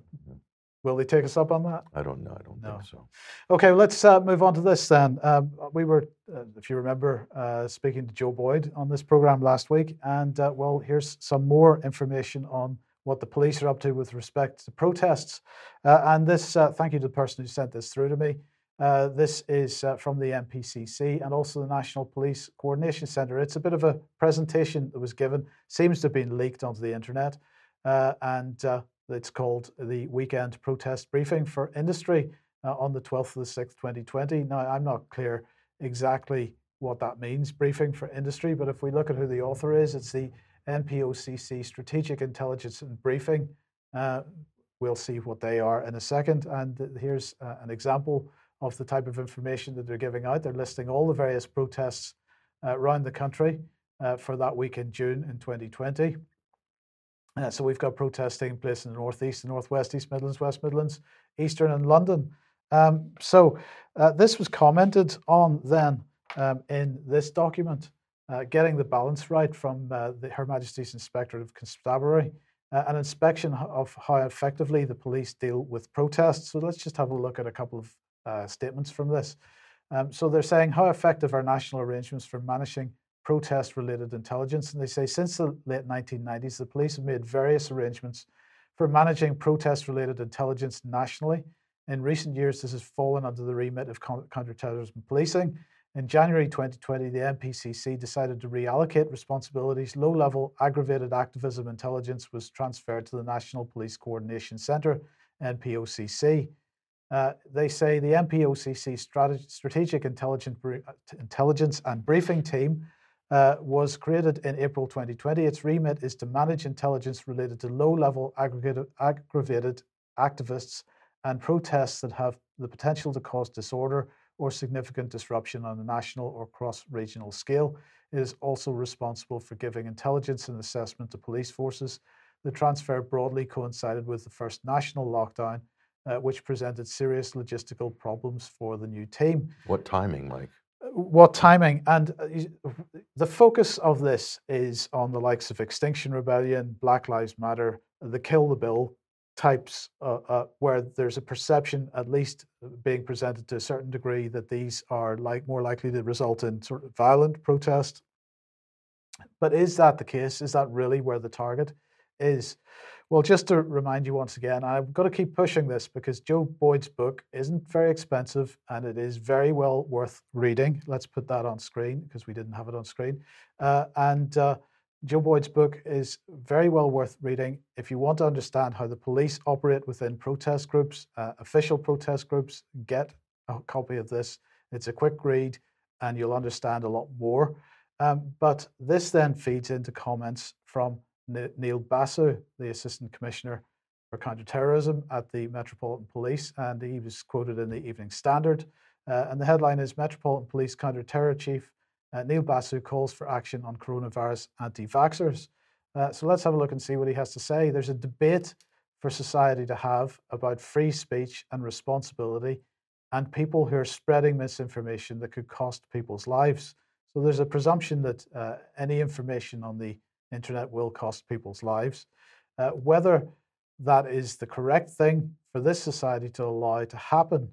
will they take us up on that? I don't know. I don't No. think so. Okay, let's uh, move on to this then. Um, we were, uh, if you remember, uh, speaking to Joe Boyd on this program last week, and uh, well, here's some more information on what the police are up to with respect to protests. Uh, and this, uh, thank you to the person who sent this through to me. Uh, this is uh, from the NPCC and also the National Police Coordination Centre. It's a bit of a presentation that was given, seems to have been leaked onto the internet, uh, and uh, it's called the Weekend Protest Briefing for Industry uh, on the 12th of the 6th, 2020. Now, I'm not clear exactly what that means, briefing for industry, but if we look at who the author is, it's the NPOCC Strategic Intelligence and Briefing. Uh, we'll see what they are in a second. And here's uh, an example of the type of information that they're giving out. They're listing all the various protests uh, around the country uh, for that week in June in 2020. Uh, so we've got protests taking place in the northeast, the northwest, East Midlands, West Midlands, Eastern, and London. Um, so uh, this was commented on then um, in this document, uh, getting the balance right from uh, the, Her Majesty's Inspectorate of Constabulary, uh, an inspection of how effectively the police deal with protests. So let's just have a look at a couple of uh, statements from this. Um, so they're saying how effective are national arrangements for managing protest related intelligence. And they say since the late 1990s, the police have made various arrangements for managing protest related intelligence nationally. In recent years, this has fallen under the remit of counterterrorism policing. In January 2020, the NPCC decided to reallocate responsibilities. Low level aggravated activism intelligence was transferred to the National Police Coordination Centre, NPOCC. Uh, they say the NPOCC Strate- Strategic uh, Intelligence and Briefing Team uh, was created in April 2020. Its remit is to manage intelligence related to low level aggravated, activists and protests that have the potential to cause disorder or significant disruption on a national or cross regional scale. It is also responsible for giving intelligence and assessment to police forces. The transfer broadly coincided with the first national lockdown, uh, which presented serious logistical problems for the new team What timing, Mike? What timing? And uh, the focus of this is on the likes of extinction rebellion black lives matter the kill the bill types uh, uh, where there's a perception at least uh, being presented to a certain degree that these are like more likely to result in sort of violent protest. But is that the case? Is that really where the target is well, just to remind you once again, I've got to keep pushing this because Joe Boyd's book isn't very expensive and it is very well worth reading. Let's put that on screen because we didn't have it on screen. Uh, and uh, Joe Boyd's book is very well worth reading if you want to understand how the police operate within protest groups, uh, official protest groups. Get a copy of this. It's a quick read and you'll understand a lot more. Um, but this then feeds into comments from Neil Basu, the Assistant Commissioner for Counterterrorism at the Metropolitan Police, and he was quoted in the Evening Standard. Uh, and the headline is Metropolitan Police Counter-Terror Chief uh, Neil Basu calls for action on coronavirus anti-vaxxers. Uh, so let's have a look and see what he has to say. There's a debate for society to have about free speech and responsibility and people who are spreading misinformation that could cost people's lives. So there's a presumption that uh, any information on the internet will cost people's lives. Uh, whether that is the correct thing for this society to allow to happen,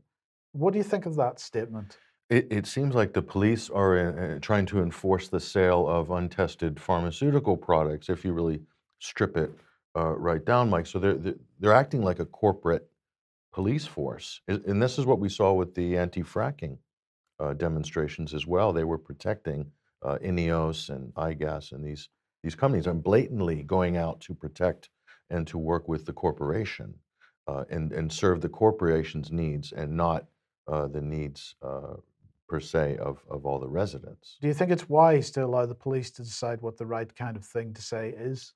what do you think of that statement? It, it seems like the police are uh, uh, trying to enforce the sale of untested pharmaceutical products. If you really strip it uh, right down, Mike, so they're they're acting like a corporate police force, and this is what we saw with the anti-fracking uh, demonstrations as well. They were protecting uh, Ineos and iGas and these these companies are blatantly going out to protect and to work with the corporation uh, and and serve the corporation's needs and not uh, the needs uh, per se of, of all the residents. Do you think it's wise to allow the police to decide what the right kind of thing to say is?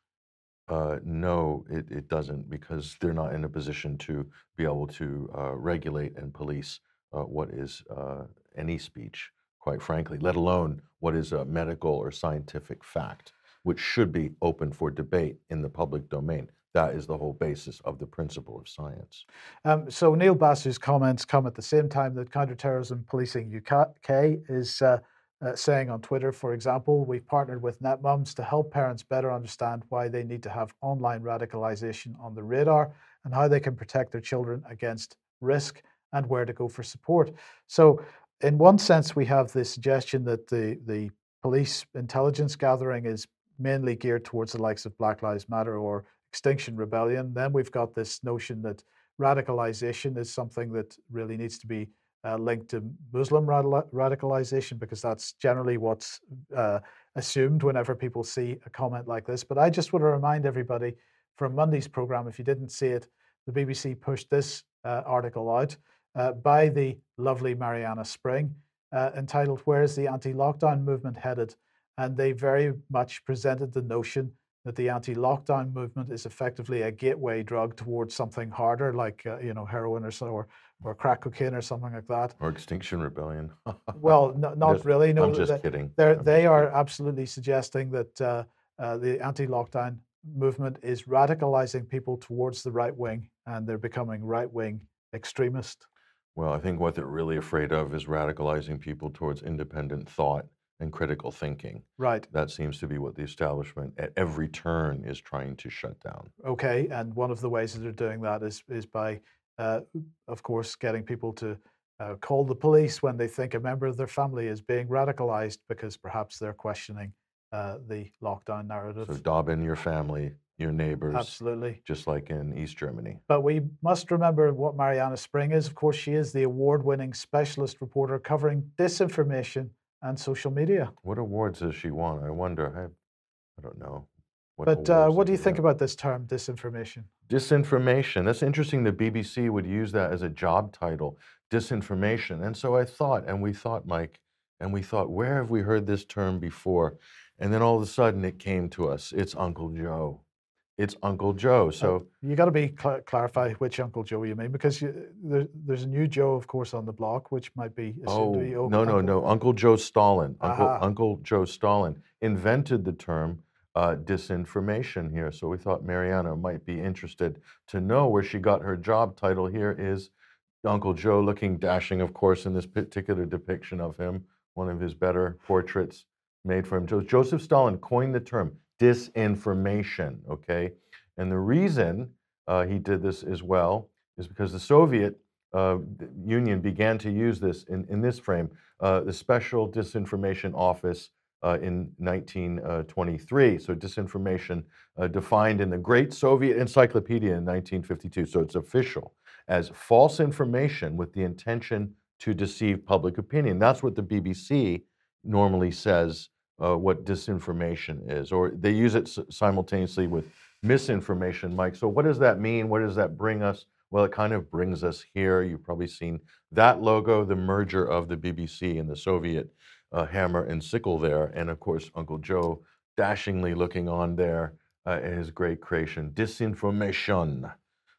Uh, no, it, it doesn't because they're not in a position to be able to uh, regulate and police uh, what is uh, any speech, quite frankly, let alone what is a medical or scientific fact. Which should be open for debate in the public domain. That is the whole basis of the principle of science. Um, so Neil Basu's comments come at the same time that Counterterrorism Policing UK is uh, uh, saying on Twitter, for example, we've partnered with NetMums to help parents better understand why they need to have online radicalization on the radar and how they can protect their children against risk and where to go for support. So, in one sense, we have the suggestion that the, the police intelligence gathering is mainly geared towards the likes of Black Lives Matter or Extinction Rebellion. Then we've got this notion that radicalization is something that really needs to be uh, linked to Muslim radicalization because that's generally what's uh, assumed whenever people see a comment like this. But I just want to remind everybody from Monday's program, if you didn't see it, the BBC pushed this uh, article out uh, by the lovely Marianna Spring uh, entitled Where's the Anti Lockdown Movement Headed? And they very much presented the notion that the anti-lockdown movement is effectively a gateway drug towards something harder, like uh, you know heroin or, or or crack cocaine or something like that. Or Extinction Rebellion. well, no, not really. No, I'm just kidding. They're, I'm they just are kidding. absolutely suggesting that uh, uh, the anti-lockdown movement is radicalizing people towards the right wing, and they're becoming right wing extremist. Well, I think what they're really afraid of is radicalizing people towards independent thought and critical thinking. Right. That seems to be what the establishment at every turn is trying to shut down. Okay, and one of the ways that they're doing that is is by, uh, of course, getting people to uh, call the police when they think a member of their family is being radicalized because perhaps they're questioning uh, the lockdown narrative. So dob in your family, your neighbors, Absolutely. just like in East Germany. But we must remember what Marianna Spring is. Of course, she is the award winning specialist reporter covering disinformation and social media. What awards has she won? I wonder. I, I don't know. What But uh, what do you think have? about this term, disinformation? Disinformation. That's interesting. The BBC would use that as a job title, disinformation. And so I thought, and we thought, Mike, and we thought, where have we heard this term before? And then all of a sudden it came to us. It's Uncle Joe. It's Uncle Joe. So you got to be cl- clarify which Uncle Joe you mean because you, there, there's a new Joe, of course, on the block, which might be assumed Oh, to be no, no, Uncle- no. Uncle Joe Stalin. Uncle, Aha. Uncle Joe Stalin invented the term uh, disinformation here. So we thought Marianna might be interested to know where she got her job title. Here is Uncle Joe looking dashing, of course, in this particular depiction of him, one of his better portraits made for him. Joseph Stalin coined the term disinformation, okay? And the reason uh, he did this as well is because the Soviet uh, Union began to use this in, in this frame, uh, the Special Disinformation Office uh, in 1923. So, disinformation uh, defined in the Great Soviet Encyclopedia in 1952. So, it's official as false information with the intention to deceive public opinion. That's what the BBC normally says uh, what disinformation is, or they use it simultaneously with misinformation, Mike. So, what does that mean? What does that bring us? Well, it kind of brings us here. You've probably seen that logo, the merger of the BBC and the Soviet uh, hammer and sickle there. And of course, Uncle Joe dashingly looking on there uh, in his great creation, disinformation.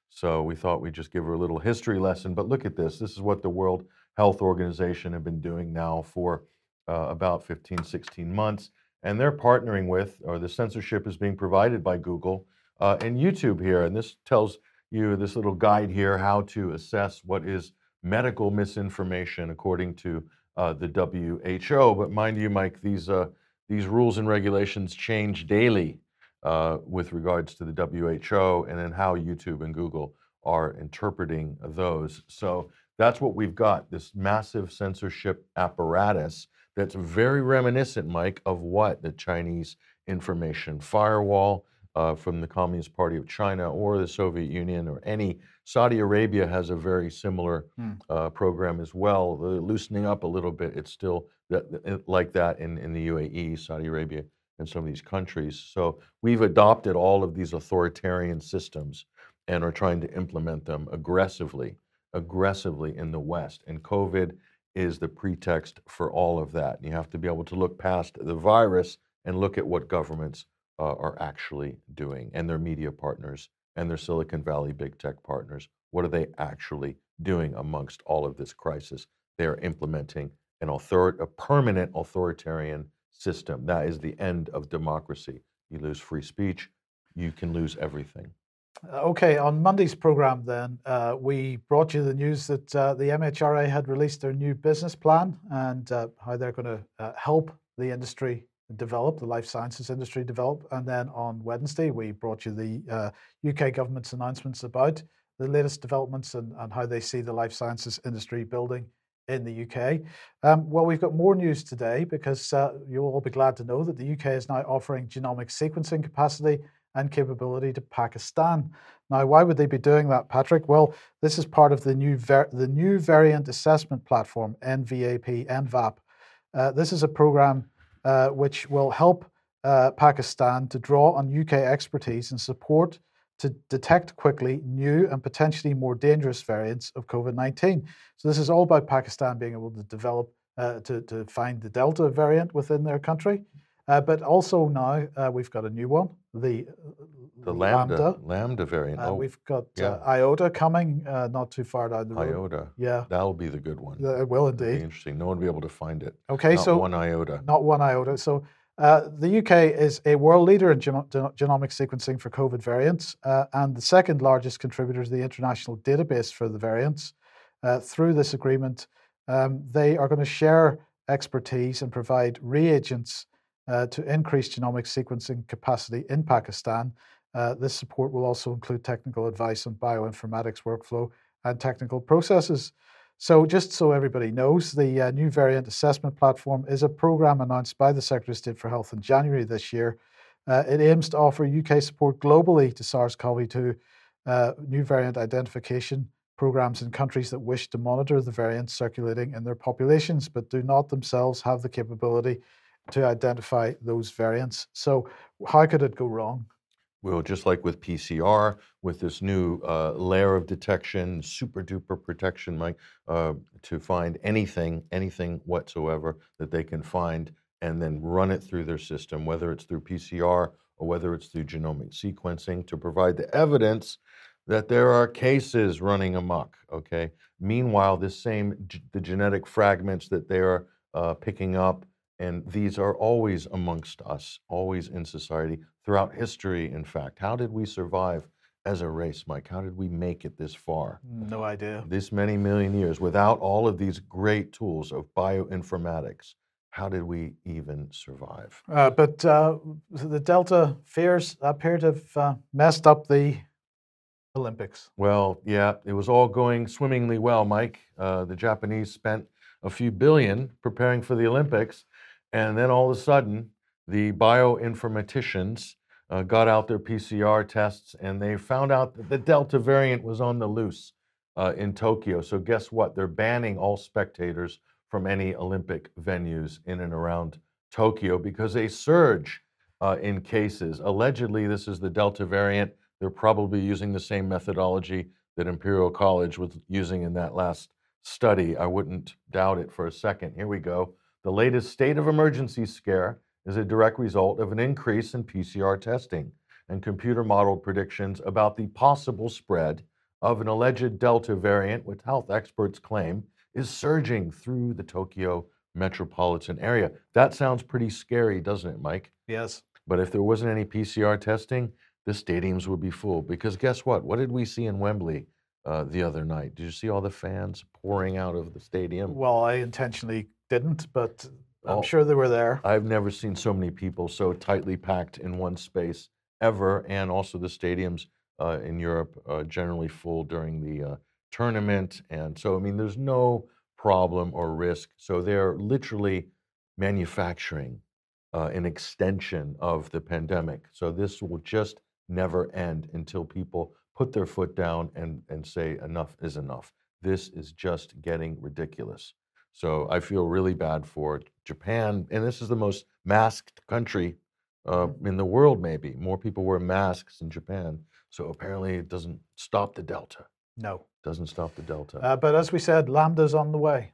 So we thought we'd just give her a little history lesson. But look at this. This is what the World Health Organization have been doing now for uh, about 15, 16 months. And they're partnering with, or the censorship is being provided by Google uh, and YouTube here. And this tells you this little guide here how to assess what is medical misinformation according to uh, the WHO. But mind you, Mike, these, uh, these rules and regulations change daily uh, with regards to the WHO and then how YouTube and Google are interpreting those. So that's what we've got this massive censorship apparatus that's very reminiscent, Mike, of what the Chinese information firewall uh, from the Communist Party of China or the Soviet Union or any. Saudi Arabia has a very similar Hmm. uh, program as well. They're loosening up a little bit. It's still that, like that in, in the UAE, Saudi Arabia, and some of these countries. So we've adopted all of these authoritarian systems and are trying to implement them aggressively, aggressively in the West. And COVID is the pretext for all of that. And you have to be able to look past the virus and look at what governments uh, are actually doing and their media partners and their Silicon Valley big tech partners. What are they actually doing amongst all of this crisis? They are implementing an author- a permanent authoritarian system. That is the end of democracy. you lose free speech, you can lose everything. Uh, Okay, on Monday's program, then uh, we brought you the news that uh, the MHRA had released their new business plan and uh, how they're going to uh, help the industry develop, the life sciences industry develop. And then on Wednesday, we brought you the uh, UK government's announcements about the latest developments and, and how they see the life sciences industry building in the UK. Um, well, we've got more news today because uh, you'll all be glad to know that the UK is now offering genomic sequencing capacity and capability to Pakistan. Now, why would they be doing that, Patrick? Well, this is part of the new var- the new variant assessment platform, NVAP, NVAP. Uh, this is a program uh, which will help uh, Pakistan to draw on UK expertise and support to detect quickly new and potentially more dangerous variants of COVID 19. So, this is all about Pakistan being able to develop, uh, to, to find the Delta variant within their country. Uh, but also now uh, we've got a new one, the, uh, The lambda lambda, variant. Uh, oh, we've got yeah. uh, IOTA coming uh, not too far down the road. iota. Yeah, That'll be the good one. uh, it will indeed. interesting. No one will be able to find it. Okay, Not so one iota. not one iota. So uh, the UK is a world leader in geno- geno- genomic sequencing for COVID variants uh, and the second largest contributor to the international database for the variants. Uh, through this agreement, um, they are going to share expertise and provide reagents uh, to increase genomic sequencing capacity in Pakistan. Uh, this support will also include technical advice on bioinformatics workflow and technical processes. So, just so everybody knows, the uh, new variant assessment platform is a program announced by the Secretary of State for Health in January this year. Uh, it aims to offer UK support globally to SARS CoV 2 uh, new variant identification programs in countries that wish to monitor the variants circulating in their populations but do not themselves have the capability to identify those variants. So, how could it go wrong? Well, just like with PCR, with this new uh, layer of detection, super duper protection, Mike, uh, to find anything, anything whatsoever that they can find and then run it through their system, whether it's through PCR or whether it's through genomic sequencing, to provide the evidence that there are cases running amok. Okay. Meanwhile, this same the genetic fragments that they are uh, picking up and these are always amongst us, always in society, throughout history, in fact. How did we survive as a race, Mike? How did we make it this far? No idea. This many million years without all of these great tools of bioinformatics? How did we even survive? Uh, but uh, the Delta fears appear to have uh, messed up the Olympics. Well, yeah, it was all going swimmingly well, Mike. Uh, the Japanese spent a few billion preparing for the Olympics, and then all of a sudden, the bioinformaticians uh, got out their PCR tests and they found out that the Delta variant was on the loose uh, in Tokyo. So, guess what? They're banning all spectators from any Olympic venues in and around Tokyo because a surge uh, in cases. Allegedly, this is the Delta variant. They're probably using the same methodology that Imperial College was using in that last study. I wouldn't doubt it for a second. Here we go. The latest state of emergency scare is a direct result of an increase in PCR testing and computer modeled predictions about the possible spread of an alleged Delta variant, which health experts claim is surging through the Tokyo metropolitan area. That sounds pretty scary, doesn't it, Mike? Yes. But if there wasn't any PCR testing, the stadiums would be full. Because guess what? What did we see in Wembley uh, the other night? Did you see all the fans pouring out of the stadium? Well, I intentionally didn't, but I'm Oh. sure they were there. I've never seen so many people so tightly packed in one space ever, and also the stadiums uh, in Europe uh, generally full during the uh, tournament. And so, I mean, there's no problem or risk. So they're literally manufacturing uh, an extension of the pandemic. So this will just never end until people put their foot down and, and say enough is enough. This is just getting ridiculous. So I feel really bad for Japan, and this is the most masked country uh, in the world. Maybe more people wear masks in Japan. So apparently, it doesn't stop the Delta. No. Doesn't stop the Delta. Uh, but as we said, Lambda's on the way.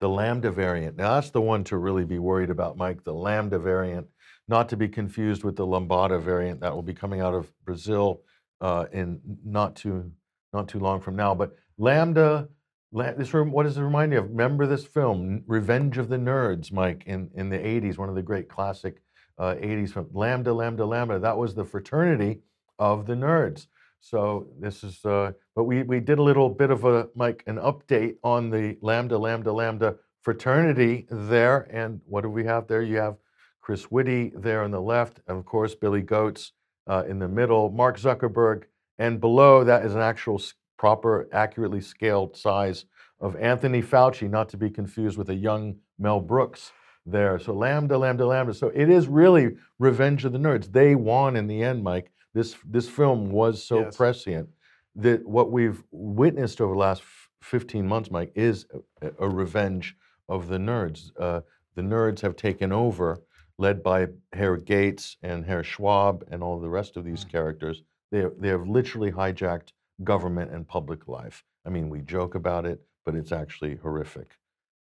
The Lambda variant. Now, that's the one to really be worried about, Mike. The Lambda variant, not to be confused with the Lambda variant that will be coming out of Brazil uh, in not too not too long from now. But Lambda, la- this room, what does it remind you of? Remember this film, Revenge of the Nerds, Mike, in in the '80s, one of the great classic uh, 80s from Lambda, Lambda, Lambda. That was the fraternity of the nerds. So this is, uh, but we, we did a little bit of a, Mike, an update on the Lambda, Lambda, Lambda fraternity there. And what do we have there? You have Chris Whitty there on the left, and of course, Billy Goats uh, in the middle, Mark Zuckerberg, and below that is an actual proper, accurately scaled size of Anthony Fauci, not to be confused with a young Mel Brooks there. So Lambda, Lambda, Lambda. So it is really Revenge of the Nerds. They won in the end, Mike. This this film was so Yes. prescient that what we've witnessed over the last 15 months, Mike, is a, a revenge of the nerds. Uh, the nerds have taken over, led by Herr Gates and Herr Schwab and all the rest of these characters. They they have literally hijacked government and public life. I mean, we joke about it, but it's actually horrific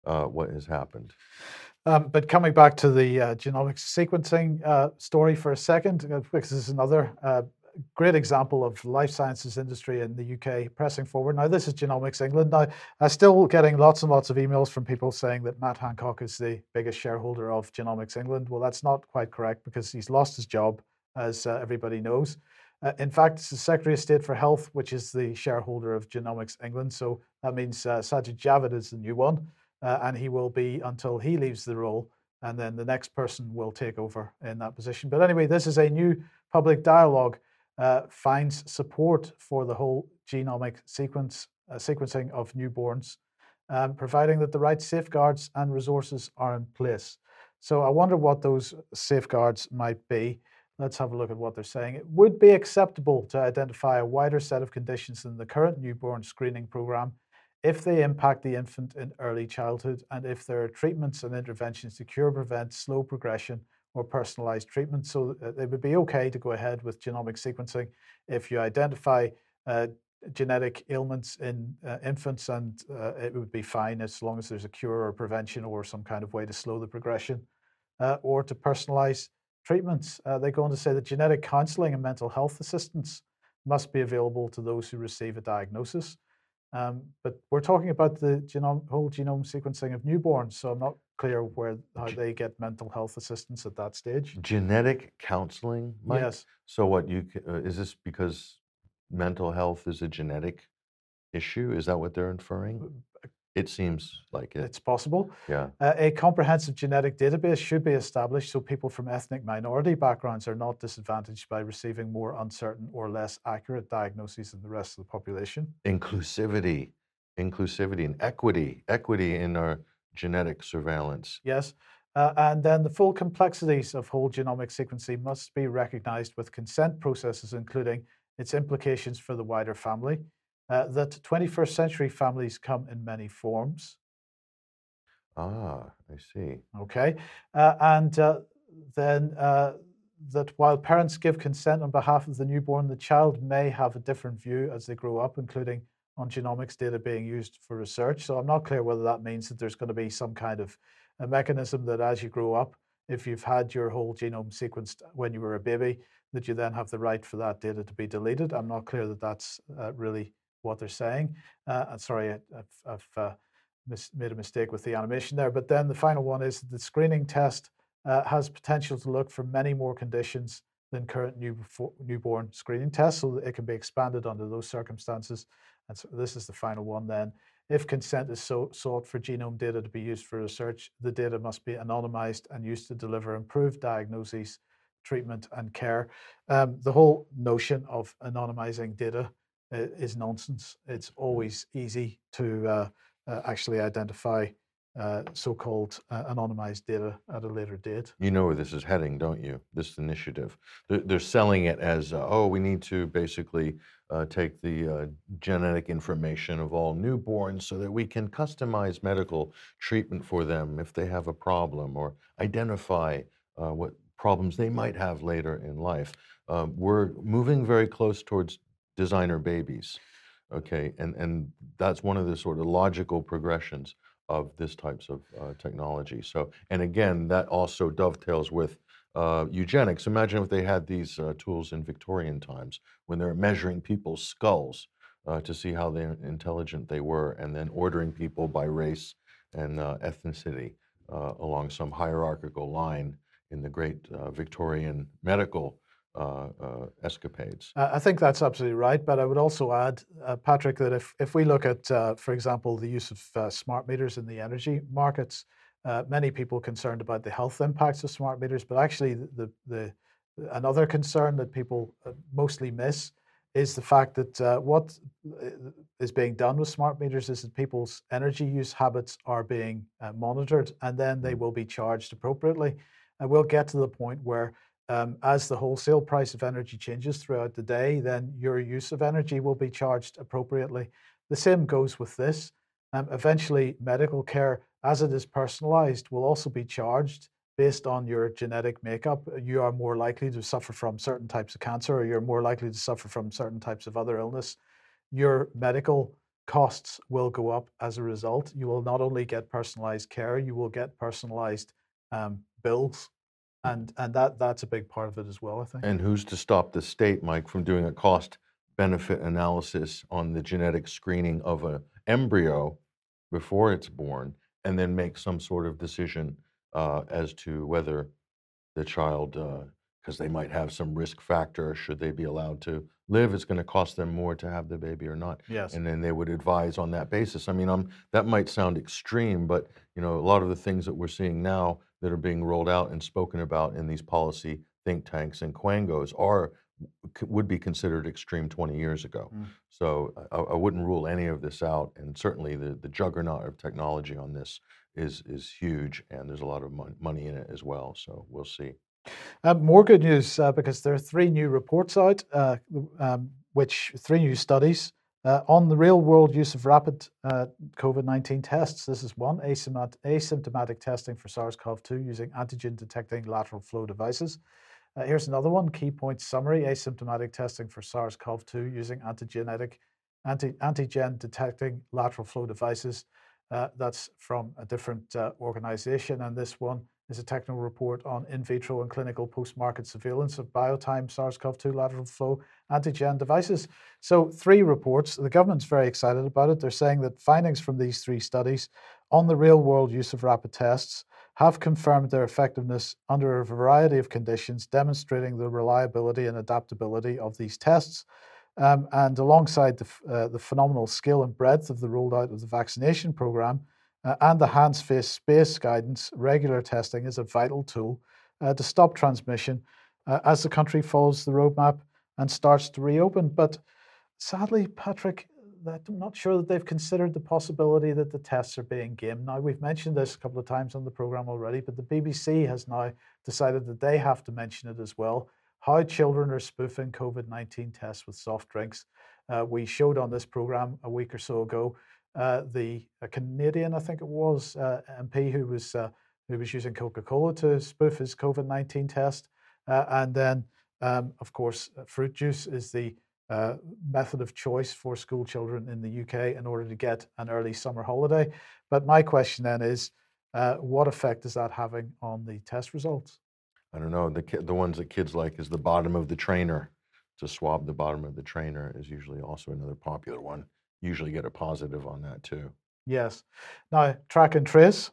uh, what has happened. Um, but coming back to the uh, genomics sequencing uh, story for a second, uh, because this is another uh, great example of life sciences industry in the UK pressing forward. Now, this is Genomics England. Now, I'm still getting lots and lots of emails from people saying that Matt Hancock is the biggest shareholder of Genomics England. Well, that's not quite correct because he's lost his job, as uh, everybody knows. Uh, in fact, it's the Secretary of State for Health, which is the shareholder of Genomics England. So that means uh, Sajid Javid is the new one uh, and he will be until he leaves the role, and then the next person will take over in that position. But anyway, this is a new public dialogue uh, finds support for the whole genomic sequence uh, sequencing of newborns, um, providing that the right safeguards and resources are in place. So I wonder what those safeguards might be. Let's have a look at what they're saying. It would be acceptable to identify a wider set of conditions than the current newborn screening program if they impact the infant in early childhood and if there are treatments and interventions to cure, prevent slow progression or personalized treatment. So uh, it would be okay to go ahead with genomic sequencing if you identify uh, genetic ailments in uh, infants and uh, it would be fine as long as there's a cure or prevention or some kind of way to slow the progression uh, or to personalize treatments. Uh, they go on to say that genetic counseling and mental health assistance must be available to those who receive a diagnosis. Um, but we're talking about the genome, whole genome sequencing of newborns, so I'm not clear where how they get mental health assistance at that stage. Genetic counseling, Mike? Yes, So what you uh, is this because mental health is a genetic issue? Is that what they're inferring? It seems like it. it's possible. Yeah. Uh, a comprehensive genetic database should be established so people from ethnic minority backgrounds are not disadvantaged by receiving more uncertain or less accurate diagnoses than the rest of the population. Inclusivity, inclusivity and equity, equity in our genetic surveillance. Yes. Uh, and then the full complexities of whole genomic sequencing must be recognized with consent processes, including its implications for the wider family. Uh, that 21st century families come in many forms. Ah, I see. Okay. Uh, and uh, then uh, that while parents give consent on behalf of the newborn, the child may have a different view as they grow up, including on genomics data being used for research. So I'm not clear whether that means that there's going to be some kind of a mechanism that as you grow up, if you've had your whole genome sequenced when you were a baby, that you then have the right for that data to be deleted. I'm not clear that that's uh, really what they're saying. Uh, and sorry, I've, I've uh, mis- made a mistake with the animation there. But then the final one is the screening test uh, has potential to look for many more conditions than current new, newborn screening tests, so that it can be expanded under those circumstances. And so this is the final one then. If consent is so, sought for genome data to be used for research, the data must be anonymized and used to deliver improved diagnoses, treatment, and care. Um, the whole notion of anonymizing data is nonsense. It's always easy to uh, uh, actually identify uh, so-called uh, anonymized data at a later date. You know where this is heading, don't you? This initiative. They're, they're selling it as, uh, oh, we need to basically uh, take the uh, genetic information of all newborns so that we can customize medical treatment for them if they have a problem or identify uh, what problems they might have later in life. Um, we're moving very close towards designer babies. Okay, and, and that's one of the sort of logical progressions of this types of uh, technology. So, and again, that also dovetails with uh, eugenics. Imagine if they had these uh, tools in Victorian times when they're measuring people's skulls uh, to see how they, intelligent they were, and then ordering people by race and uh, ethnicity uh, along some hierarchical line. in the great Victorian medical uh, uh, escapades. I think that's absolutely right, but I would also add, uh, Patrick, that if, if we look at, uh, for example, the use of uh, smart meters in the energy markets, many people concerned about the health impacts of smart meters, but actually the, the, another concern that people mostly miss is the fact that what is being done with smart meters is that people's energy use habits are being monitored and then they mm. will be charged appropriately. And we'll get to the point where um, as the wholesale price of energy changes throughout the day, then your use of energy will be charged appropriately. The same goes with this. Um, eventually, medical care, as it is personalized, will also be charged based on your genetic makeup. You are more likely to suffer from certain types of cancer, or you're more likely to suffer from certain types of other illness. Your medical costs will go up as a result. You will not only get personalized care, you will get personalized um, bills and and that that's a big part of it as well. I think. And who's to stop the state, Mike, from doing a cost benefit analysis on the genetic screening of an embryo before it's born, and then make some sort of decision uh, as to whether the child, because uh, they might have some risk factor, should they be allowed to live? It's going to cost them more to have the baby or not. Yes. And then they would advise on that basis. I mean, I'm, that might sound extreme, but you know, a lot of the things that we're seeing now that are being rolled out and spoken about in these policy think tanks and quangos are would be considered extreme 20 years ago. Mm. So I, I, wouldn't rule any of this out, and certainly the, the juggernaut of technology on this is is huge, and there's a lot of money in it as well. So we'll see. Uh, more good news uh, because there are three new reports out, uh, um, which three new studies uh, on the real world use of rapid uh, COVID 19 tests, this is one asymptomatic testing for SARS CoV 2 using antigen detecting lateral flow devices. Uh, here's another one key point summary asymptomatic testing for SARS CoV 2 using antigenetic, anti, antigen detecting lateral flow devices. Uh, that's from a different uh, organization, and this one is a technical report on in vitro and clinical post-market surveillance of BioTime SARS-CoV-2 lateral flow antigen devices. So three reports. The government's very excited about it. They're saying that findings from these three studies on the real-world use of rapid tests have confirmed their effectiveness under a variety of conditions, demonstrating the reliability and adaptability of these tests. Um, and alongside the, uh, the phenomenal skill and breadth of the rolled out of the vaccination program, uh, and the hands face space guidance, regular testing is a vital tool uh, to stop transmission uh, as the country follows the roadmap and starts to reopen. But sadly, Patrick, I'm not sure that they've considered the possibility that the tests are being gamed. Now, we've mentioned this a couple of times on the program already, but the BBC has now decided that they have to mention it as well. How children are spoofing COVID 19 tests with soft drinks. Uh, we showed on this program a week or so ago the Canadian, I think it was, uh, MP who was uh, who was using Coca-Cola to spoof his COVID-19 test, uh, and then, um, of course, uh, fruit juice is the method of choice for school children in the UK in order to get an early summer holiday. But my question then is, what effect is that having on the test results? I don't know. The the ones that kids like is the bottom of the trainer. To swab the bottom of the trainer is usually also another popular one usually get a positive on that too. Yes. Now, track and trace.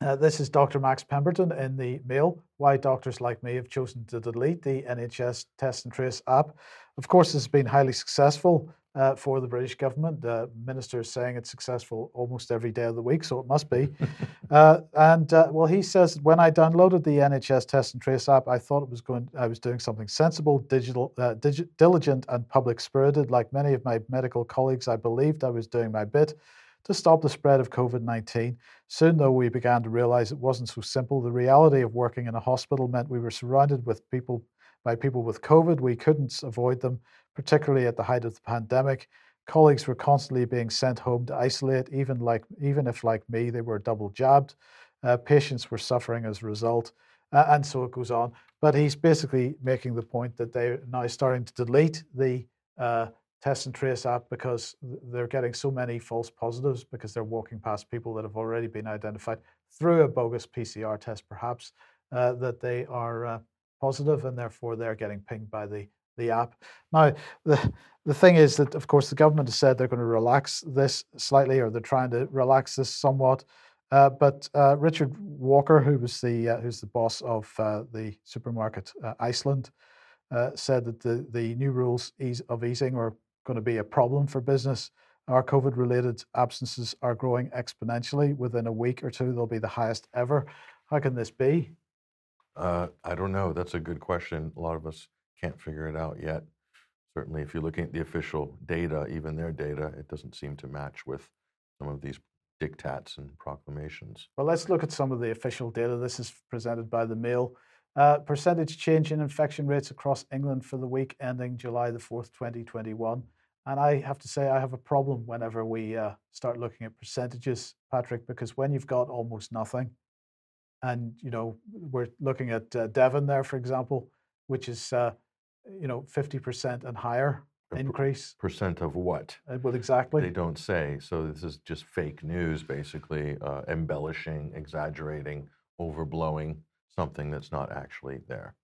Uh, this is Dr. Max Pemberton in the Mail. Why doctors like me have chosen to delete the NHS Test and Trace app. Of course, it's been highly successful uh, for the British government. Uh, ministers saying it's successful almost every day of the week, so it must be. uh, and uh, well, he says when I downloaded the NHS Test and Trace app, I thought it was going. I was doing something sensible, digital, uh, digi- diligent, and public spirited. Like many of my medical colleagues, I believed I was doing my bit to stop the spread of COVID 19. Soon, though, we began to realize it wasn't so simple. The reality of working in a hospital meant we were surrounded with people by people with COVID. We couldn't avoid them particularly at the height of the pandemic. Colleagues were constantly being sent home to isolate, even like even if, like me, they were double jabbed. Uh, patients were suffering as a result, uh, and so it goes on. But he's basically making the point that they're now starting to delete the uh, test and trace app because they're getting so many false positives because they're walking past people that have already been identified through a bogus PCR test, perhaps, uh, that they are uh, positive and therefore they're getting pinged by the the app. Now, the, the thing is that, of course, the government has said they're going to relax this slightly, or they're trying to relax this somewhat. Uh, but uh, Richard Walker, who was the uh, who's the boss of uh, the supermarket uh, Iceland, uh, said that the the new rules of easing are going to be a problem for business. Our COVID-related absences are growing exponentially. Within a week or two, they'll be the highest ever. How can this be? I don't know. That's a good question. A lot of us can't figure it out yet. Certainly, if you're looking at the official data, even their data, it doesn't seem to match with some of these diktats and proclamations. Well, let's look at some of the official data. This is presented by the Mail. Uh, percentage change in infection rates across England for the week ending July the 4th, 2021. And I have to say, I have a problem whenever we uh, start looking at percentages, Patrick, because when you've got almost nothing, and you know we're looking at uh, Devon there, for example, which is uh, you know 50% and higher increase. Percent of what? Uh, well, exactly. They don't say. So this is just fake news, basically, uh, embellishing, exaggerating, overblowing something that's not actually there.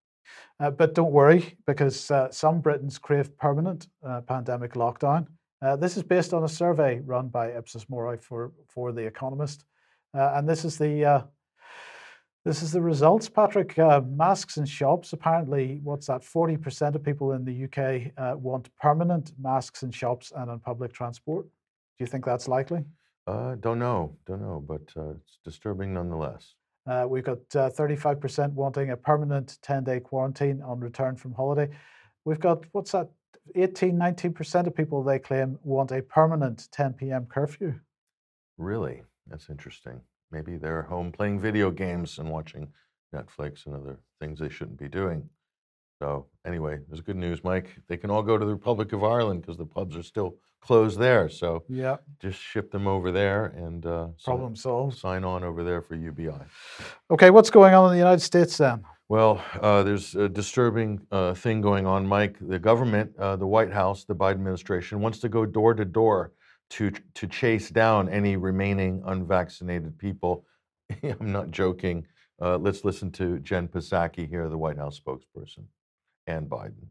Uh, but don't worry, because uh, some Britons crave permanent uh, pandemic lockdown. Uh, this is based on a survey run by Ipsos Mori for, for The Economist. Uh, and this is the uh, this is the results, Patrick. Uh, masks in shops. Apparently, what's that? Forty percent of people in the UK uh, want permanent masks in shops and on public transport. Do you think that's likely? Uh, don't know, don't know, but uh, it's disturbing nonetheless. Uh, we've got uh, 35% wanting a permanent 10 day quarantine on return from holiday. We've got, what's that, 18, 19% of people they claim want a permanent 10 p.m. curfew. Really, that's interesting. Maybe they're home playing video games and watching Netflix and other things they shouldn't be doing. So anyway, there's good news, Mike. They can all go to the Republic of Ireland because the pubs are still closed there. So Yeah, just ship them over there and uh, problem solved. sign on over there for UBI. Okay, what's going on in the United States then? Well, uh, there's a disturbing uh, thing going on, Mike. The government, uh, the White House, the Biden administration wants to go door to door to to chase down any remaining unvaccinated people. I'm not joking. Uh, let's listen to Jen Psaki here, the White House spokesperson, and Biden.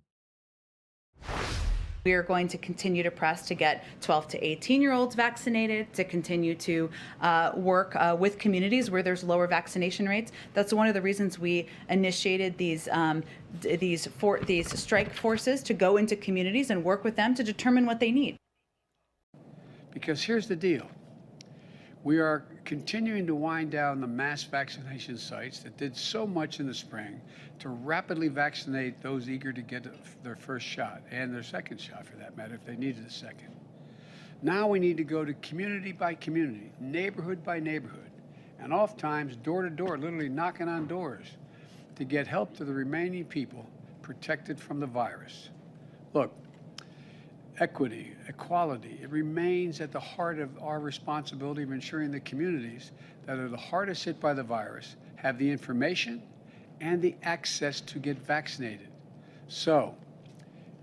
We are going to continue to press to get 12 to 18 year olds vaccinated, to continue to uh, work uh, with communities where there's lower vaccination rates. That's one of the reasons we initiated these um, these for, these strike forces to go into communities and work with them to determine what they need. Because here's the deal we are continuing to wind down the mass vaccination sites that did so much in the spring to rapidly vaccinate those eager to get their first shot and their second shot, for that matter, if they needed a second. Now we need to go to community by community, neighborhood by neighborhood, and oftentimes door to door, literally knocking on doors to get help to the remaining people protected from the virus. Look, equity, equality. It remains at the heart of our responsibility of ensuring the communities that are the hardest hit by the virus have the information and the access to get vaccinated. So,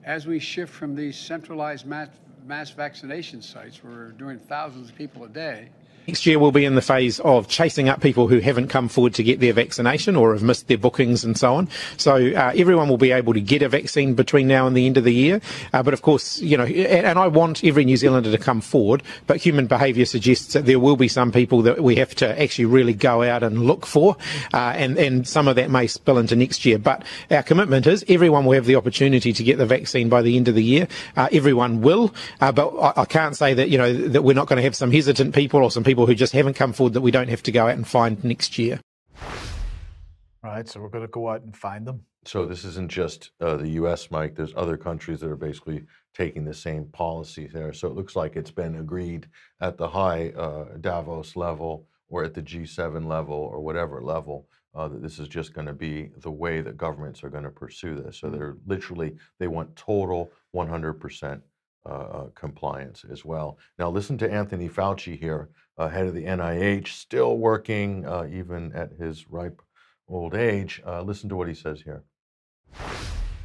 as we shift from these centralized mass, mass vaccination sites where we're doing thousands of people a day, Next year, we'll be in the phase of chasing up people who haven't come forward to get their vaccination or have missed their bookings and so on. So uh, everyone will be able to get a vaccine between now and the end of the year. Uh, but of course, you know, and, and I want every New Zealander to come forward. But human behaviour suggests that there will be some people that we have to actually really go out and look for, uh, and and some of that may spill into next year. But our commitment is everyone will have the opportunity to get the vaccine by the end of the year. Uh, everyone will, uh, but I, I can't say that you know that we're not going to have some hesitant people or some people who just haven't come forward that we don't have to go out and find next year. Right, so we're going to go out and find them. So this isn't just uh, the U.S., Mike. There's other countries that are basically taking the same policy there. So it looks like it's been agreed at the high uh, Davos level or at the G7 level or whatever level uh, that this is just going to be the way that governments are going to pursue this. So they're literally they want total 100% uh, uh, compliance as well. Now listen to Anthony Fauci here, uh, head of the NIH, still working uh, even at his ripe old age. Uh, listen to what he says here.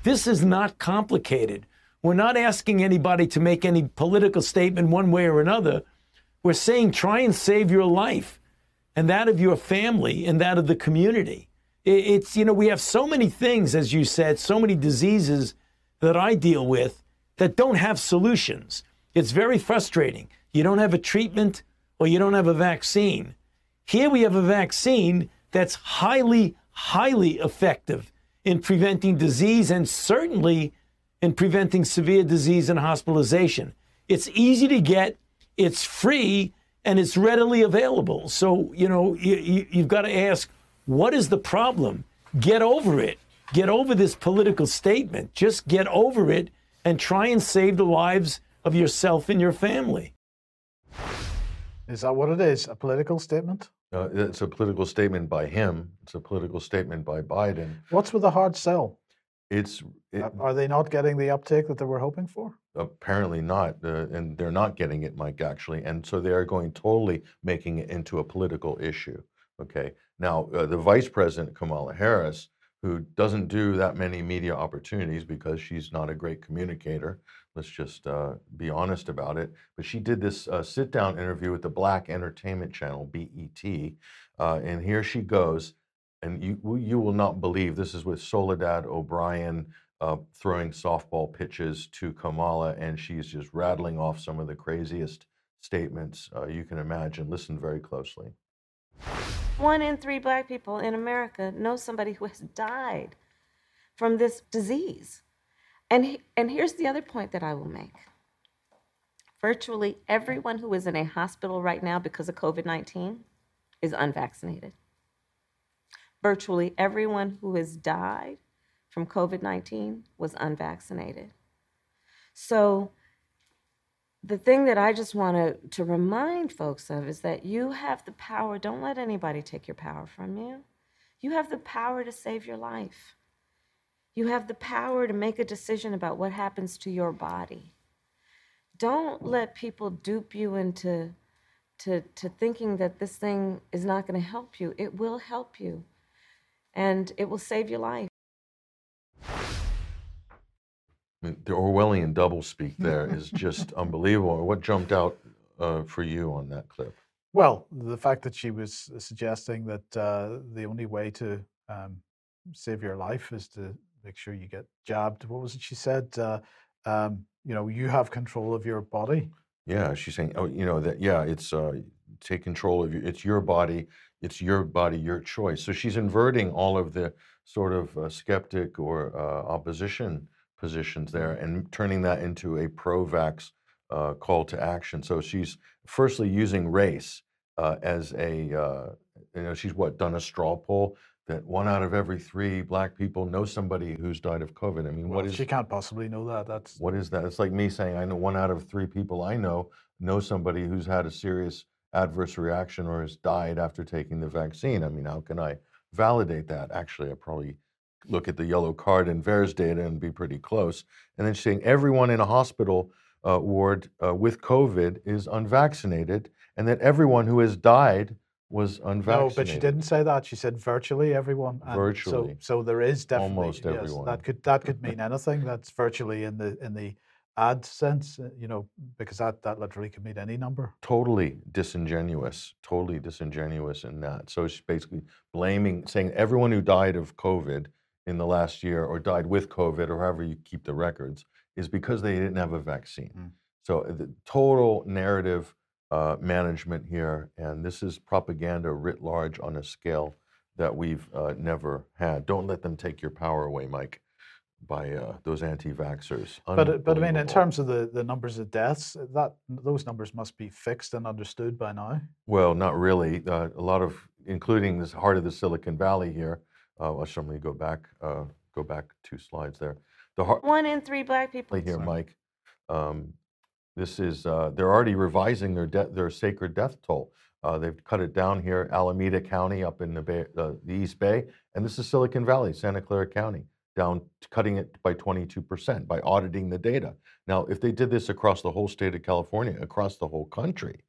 This is not complicated. We're not asking anybody to make any political statement one way or another. We're saying try and save your life and that of your family and that of the community. It's, you know, we have so many things, as you said, so many diseases that I deal with that don't have solutions. It's very frustrating. You don't have a treatment or you don't have a vaccine. Here we have a vaccine that's highly, highly effective in preventing disease and certainly in preventing severe disease and hospitalization. It's easy to get, it's free, and it's readily available. So, you know, you, you've got to ask what is the problem? Get over it. Get over this political statement. Just get over it and try and save the lives of yourself and your family. Is that what it is? A political statement? Uh, it's a political statement by him. It's a political statement by Biden. What's with the hard sell? It's it, Are- they not getting the uptake that they were hoping for? apparently not, uh, and they're not getting it, Mike. Actually, and so they are going totally making it into a political issue. Okay. Now, uh, the Vice President Kamala Harris, who doesn't do that many media opportunities because she's not a great communicator. Let's just uh, be honest about it. But she did this uh, sit-down interview with the Black Entertainment Channel (BET), uh, and here she goes. And you you will not believe this is with Soledad O'Brien uh, throwing softball pitches to Kamala, and she's just rattling off some of the craziest statements uh, you can imagine. Listen very closely. One in three black people in America know somebody who has died from this disease. And, and here's the other point that I will make virtually everyone who is in a hospital right now because of COVID 19 is unvaccinated. Virtually everyone who has died from COVID 19 was unvaccinated. So, the thing that I just want to, to remind folks of is that you have the power. Don't let anybody take your power from you. You have the power to save your life. You have the power to make a decision about what happens to your body. Don't let people dupe you into to, to thinking that this thing is not going to help you. It will help you, and it will save your life. The Orwellian doublespeak there is just unbelievable. What jumped out uh, for you on that clip? Well, the fact that she was suggesting that uh, the only way to um, save your life is to make sure you get jabbed. What was it she said? Uh, um, you know, you have control of your body. Yeah, she's saying, oh, you know that. Yeah, it's uh, take control of your. It's your body. It's your body, your choice. So she's inverting all of the sort of uh, skeptic or uh, opposition positions there and turning that into a pro-vax uh, call to action. So she's firstly using race uh, as a. Uh, you know, she's what done a straw poll that one out of every three black people know somebody who's died of COVID. I mean, Well, what is she can't possibly know that. That's what is that? It's like me saying I know one out of three people I know know somebody who's had a serious adverse reaction or has died after taking the vaccine. I mean, how can I validate that? Actually, I probably look at the yellow card and VAERS data and be pretty close. And then she's saying everyone in a hospital uh, ward uh, with COVID is unvaccinated, and that everyone who has died was unvaccinated. no, but she didn't say that. She said virtually everyone. and Virtually. So, so there is definitely Almost yes, everyone. That could that could mean anything. That's virtually in the in the ad sense, uh, you know, because that that literally could mean any number. totally disingenuous, totally disingenuous in that. So she's basically blaming, saying everyone who died of COVID in the last year or died with COVID or however you keep the records is because they didn't have a vaccine. Mm. So the total narrative uh, management here, and this is propaganda writ large on a scale that we've uh, never had. Don't let them take your power away, Mike, by uh, those anti-vaxxers. But uh, but I mean, in terms of the the numbers of deaths, uh, that those numbers must be fixed and understood by now. Well, not really. Uh, a lot of, including this heart of the Silicon Valley here. Uh, well, show me go back, uh, go back two slides there. The heart One in three black people. here, Mike. Um, this is uh, they're already revising their de- their sacred death toll. Uh, they've cut it down here, Alameda County up in the, Bay, uh, the East Bay, and this is Silicon Valley, Santa Clara County, down cutting it by 22% by auditing the data. Now, if they did this across the whole state of California, across the whole country,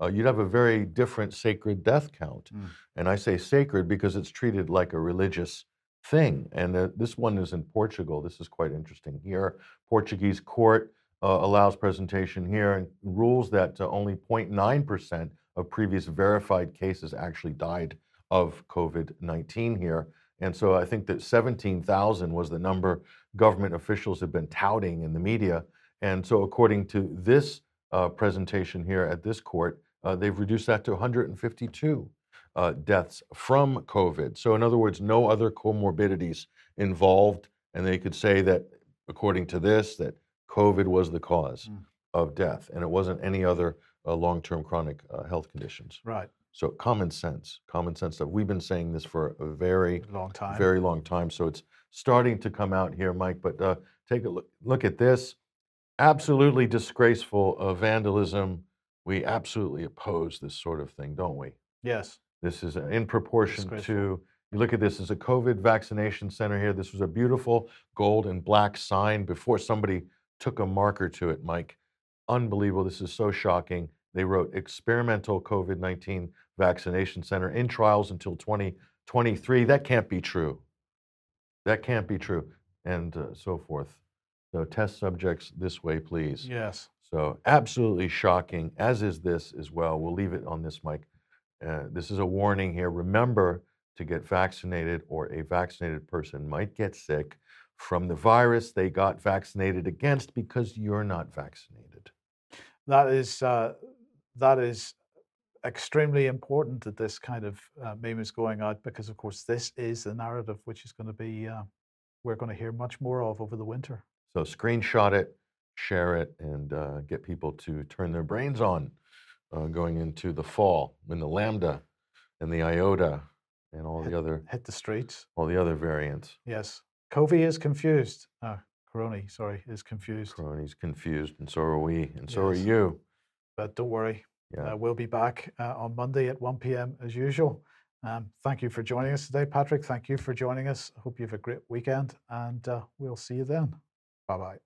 uh, you'd have a very different sacred death count. Mm. And I say sacred because it's treated like a religious thing. And uh, this one is in Portugal. This is quite interesting here. Portuguese court allows presentation here and rules that uh, only 0.9% of previous verified cases actually died of COVID 19 here. And so I think that 17,000 was the number government officials have been touting in the media. And so, according to this uh, presentation here at this court, uh, they've reduced that to 152. uh, deaths from COVID. So, in other words, no other comorbidities involved, and they could say that, according to this, that COVID was the cause Mm. of death, and it wasn't any other uh, long-term chronic uh, health conditions. Right. So, common sense, common sense stuff. We've been saying this for a very, Long time. very long time. So it's starting to come out here, Mike. But uh, take a look, look at this. Absolutely disgraceful uh, vandalism. We absolutely oppose this sort of thing, don't we? Yes. This is uh, in proportion to, you look at this as a COVID vaccination center here. This was a beautiful gold and black sign before somebody took a marker to it, Mike. Unbelievable. This is so shocking. They wrote experimental COVID 19 vaccination center in trials until 2023. That can't be true. That can't be true. And uh, so forth. So test subjects this way, please. Yes. So absolutely shocking, as is this as well. We'll leave it on this, Mike. Uh, this is a warning here. Remember to get vaccinated, or a vaccinated person might get sick from the virus they got vaccinated against because you're not vaccinated. That is uh, that is extremely important that this kind of uh, meme is going out because, of course, this is the narrative which is going to be uh, we're going to hear much more of over the winter. So screenshot it, share it, and uh, get people to turn their brains on uh, going into the fall when the lambda and the iota and all the other Hit the streets. all the other variants. Yes. Covey is confused. Uh, Coroni, sorry, is confused. Crony's confused, and so are we, and so are you. But don't worry. Yeah. Uh, we'll be back uh, on Monday at 1 p.m. as usual. Um, thank you for joining us today, Patrick. Thank you for joining us. I hope you have a great weekend, and uh, we'll see you then. Bye bye.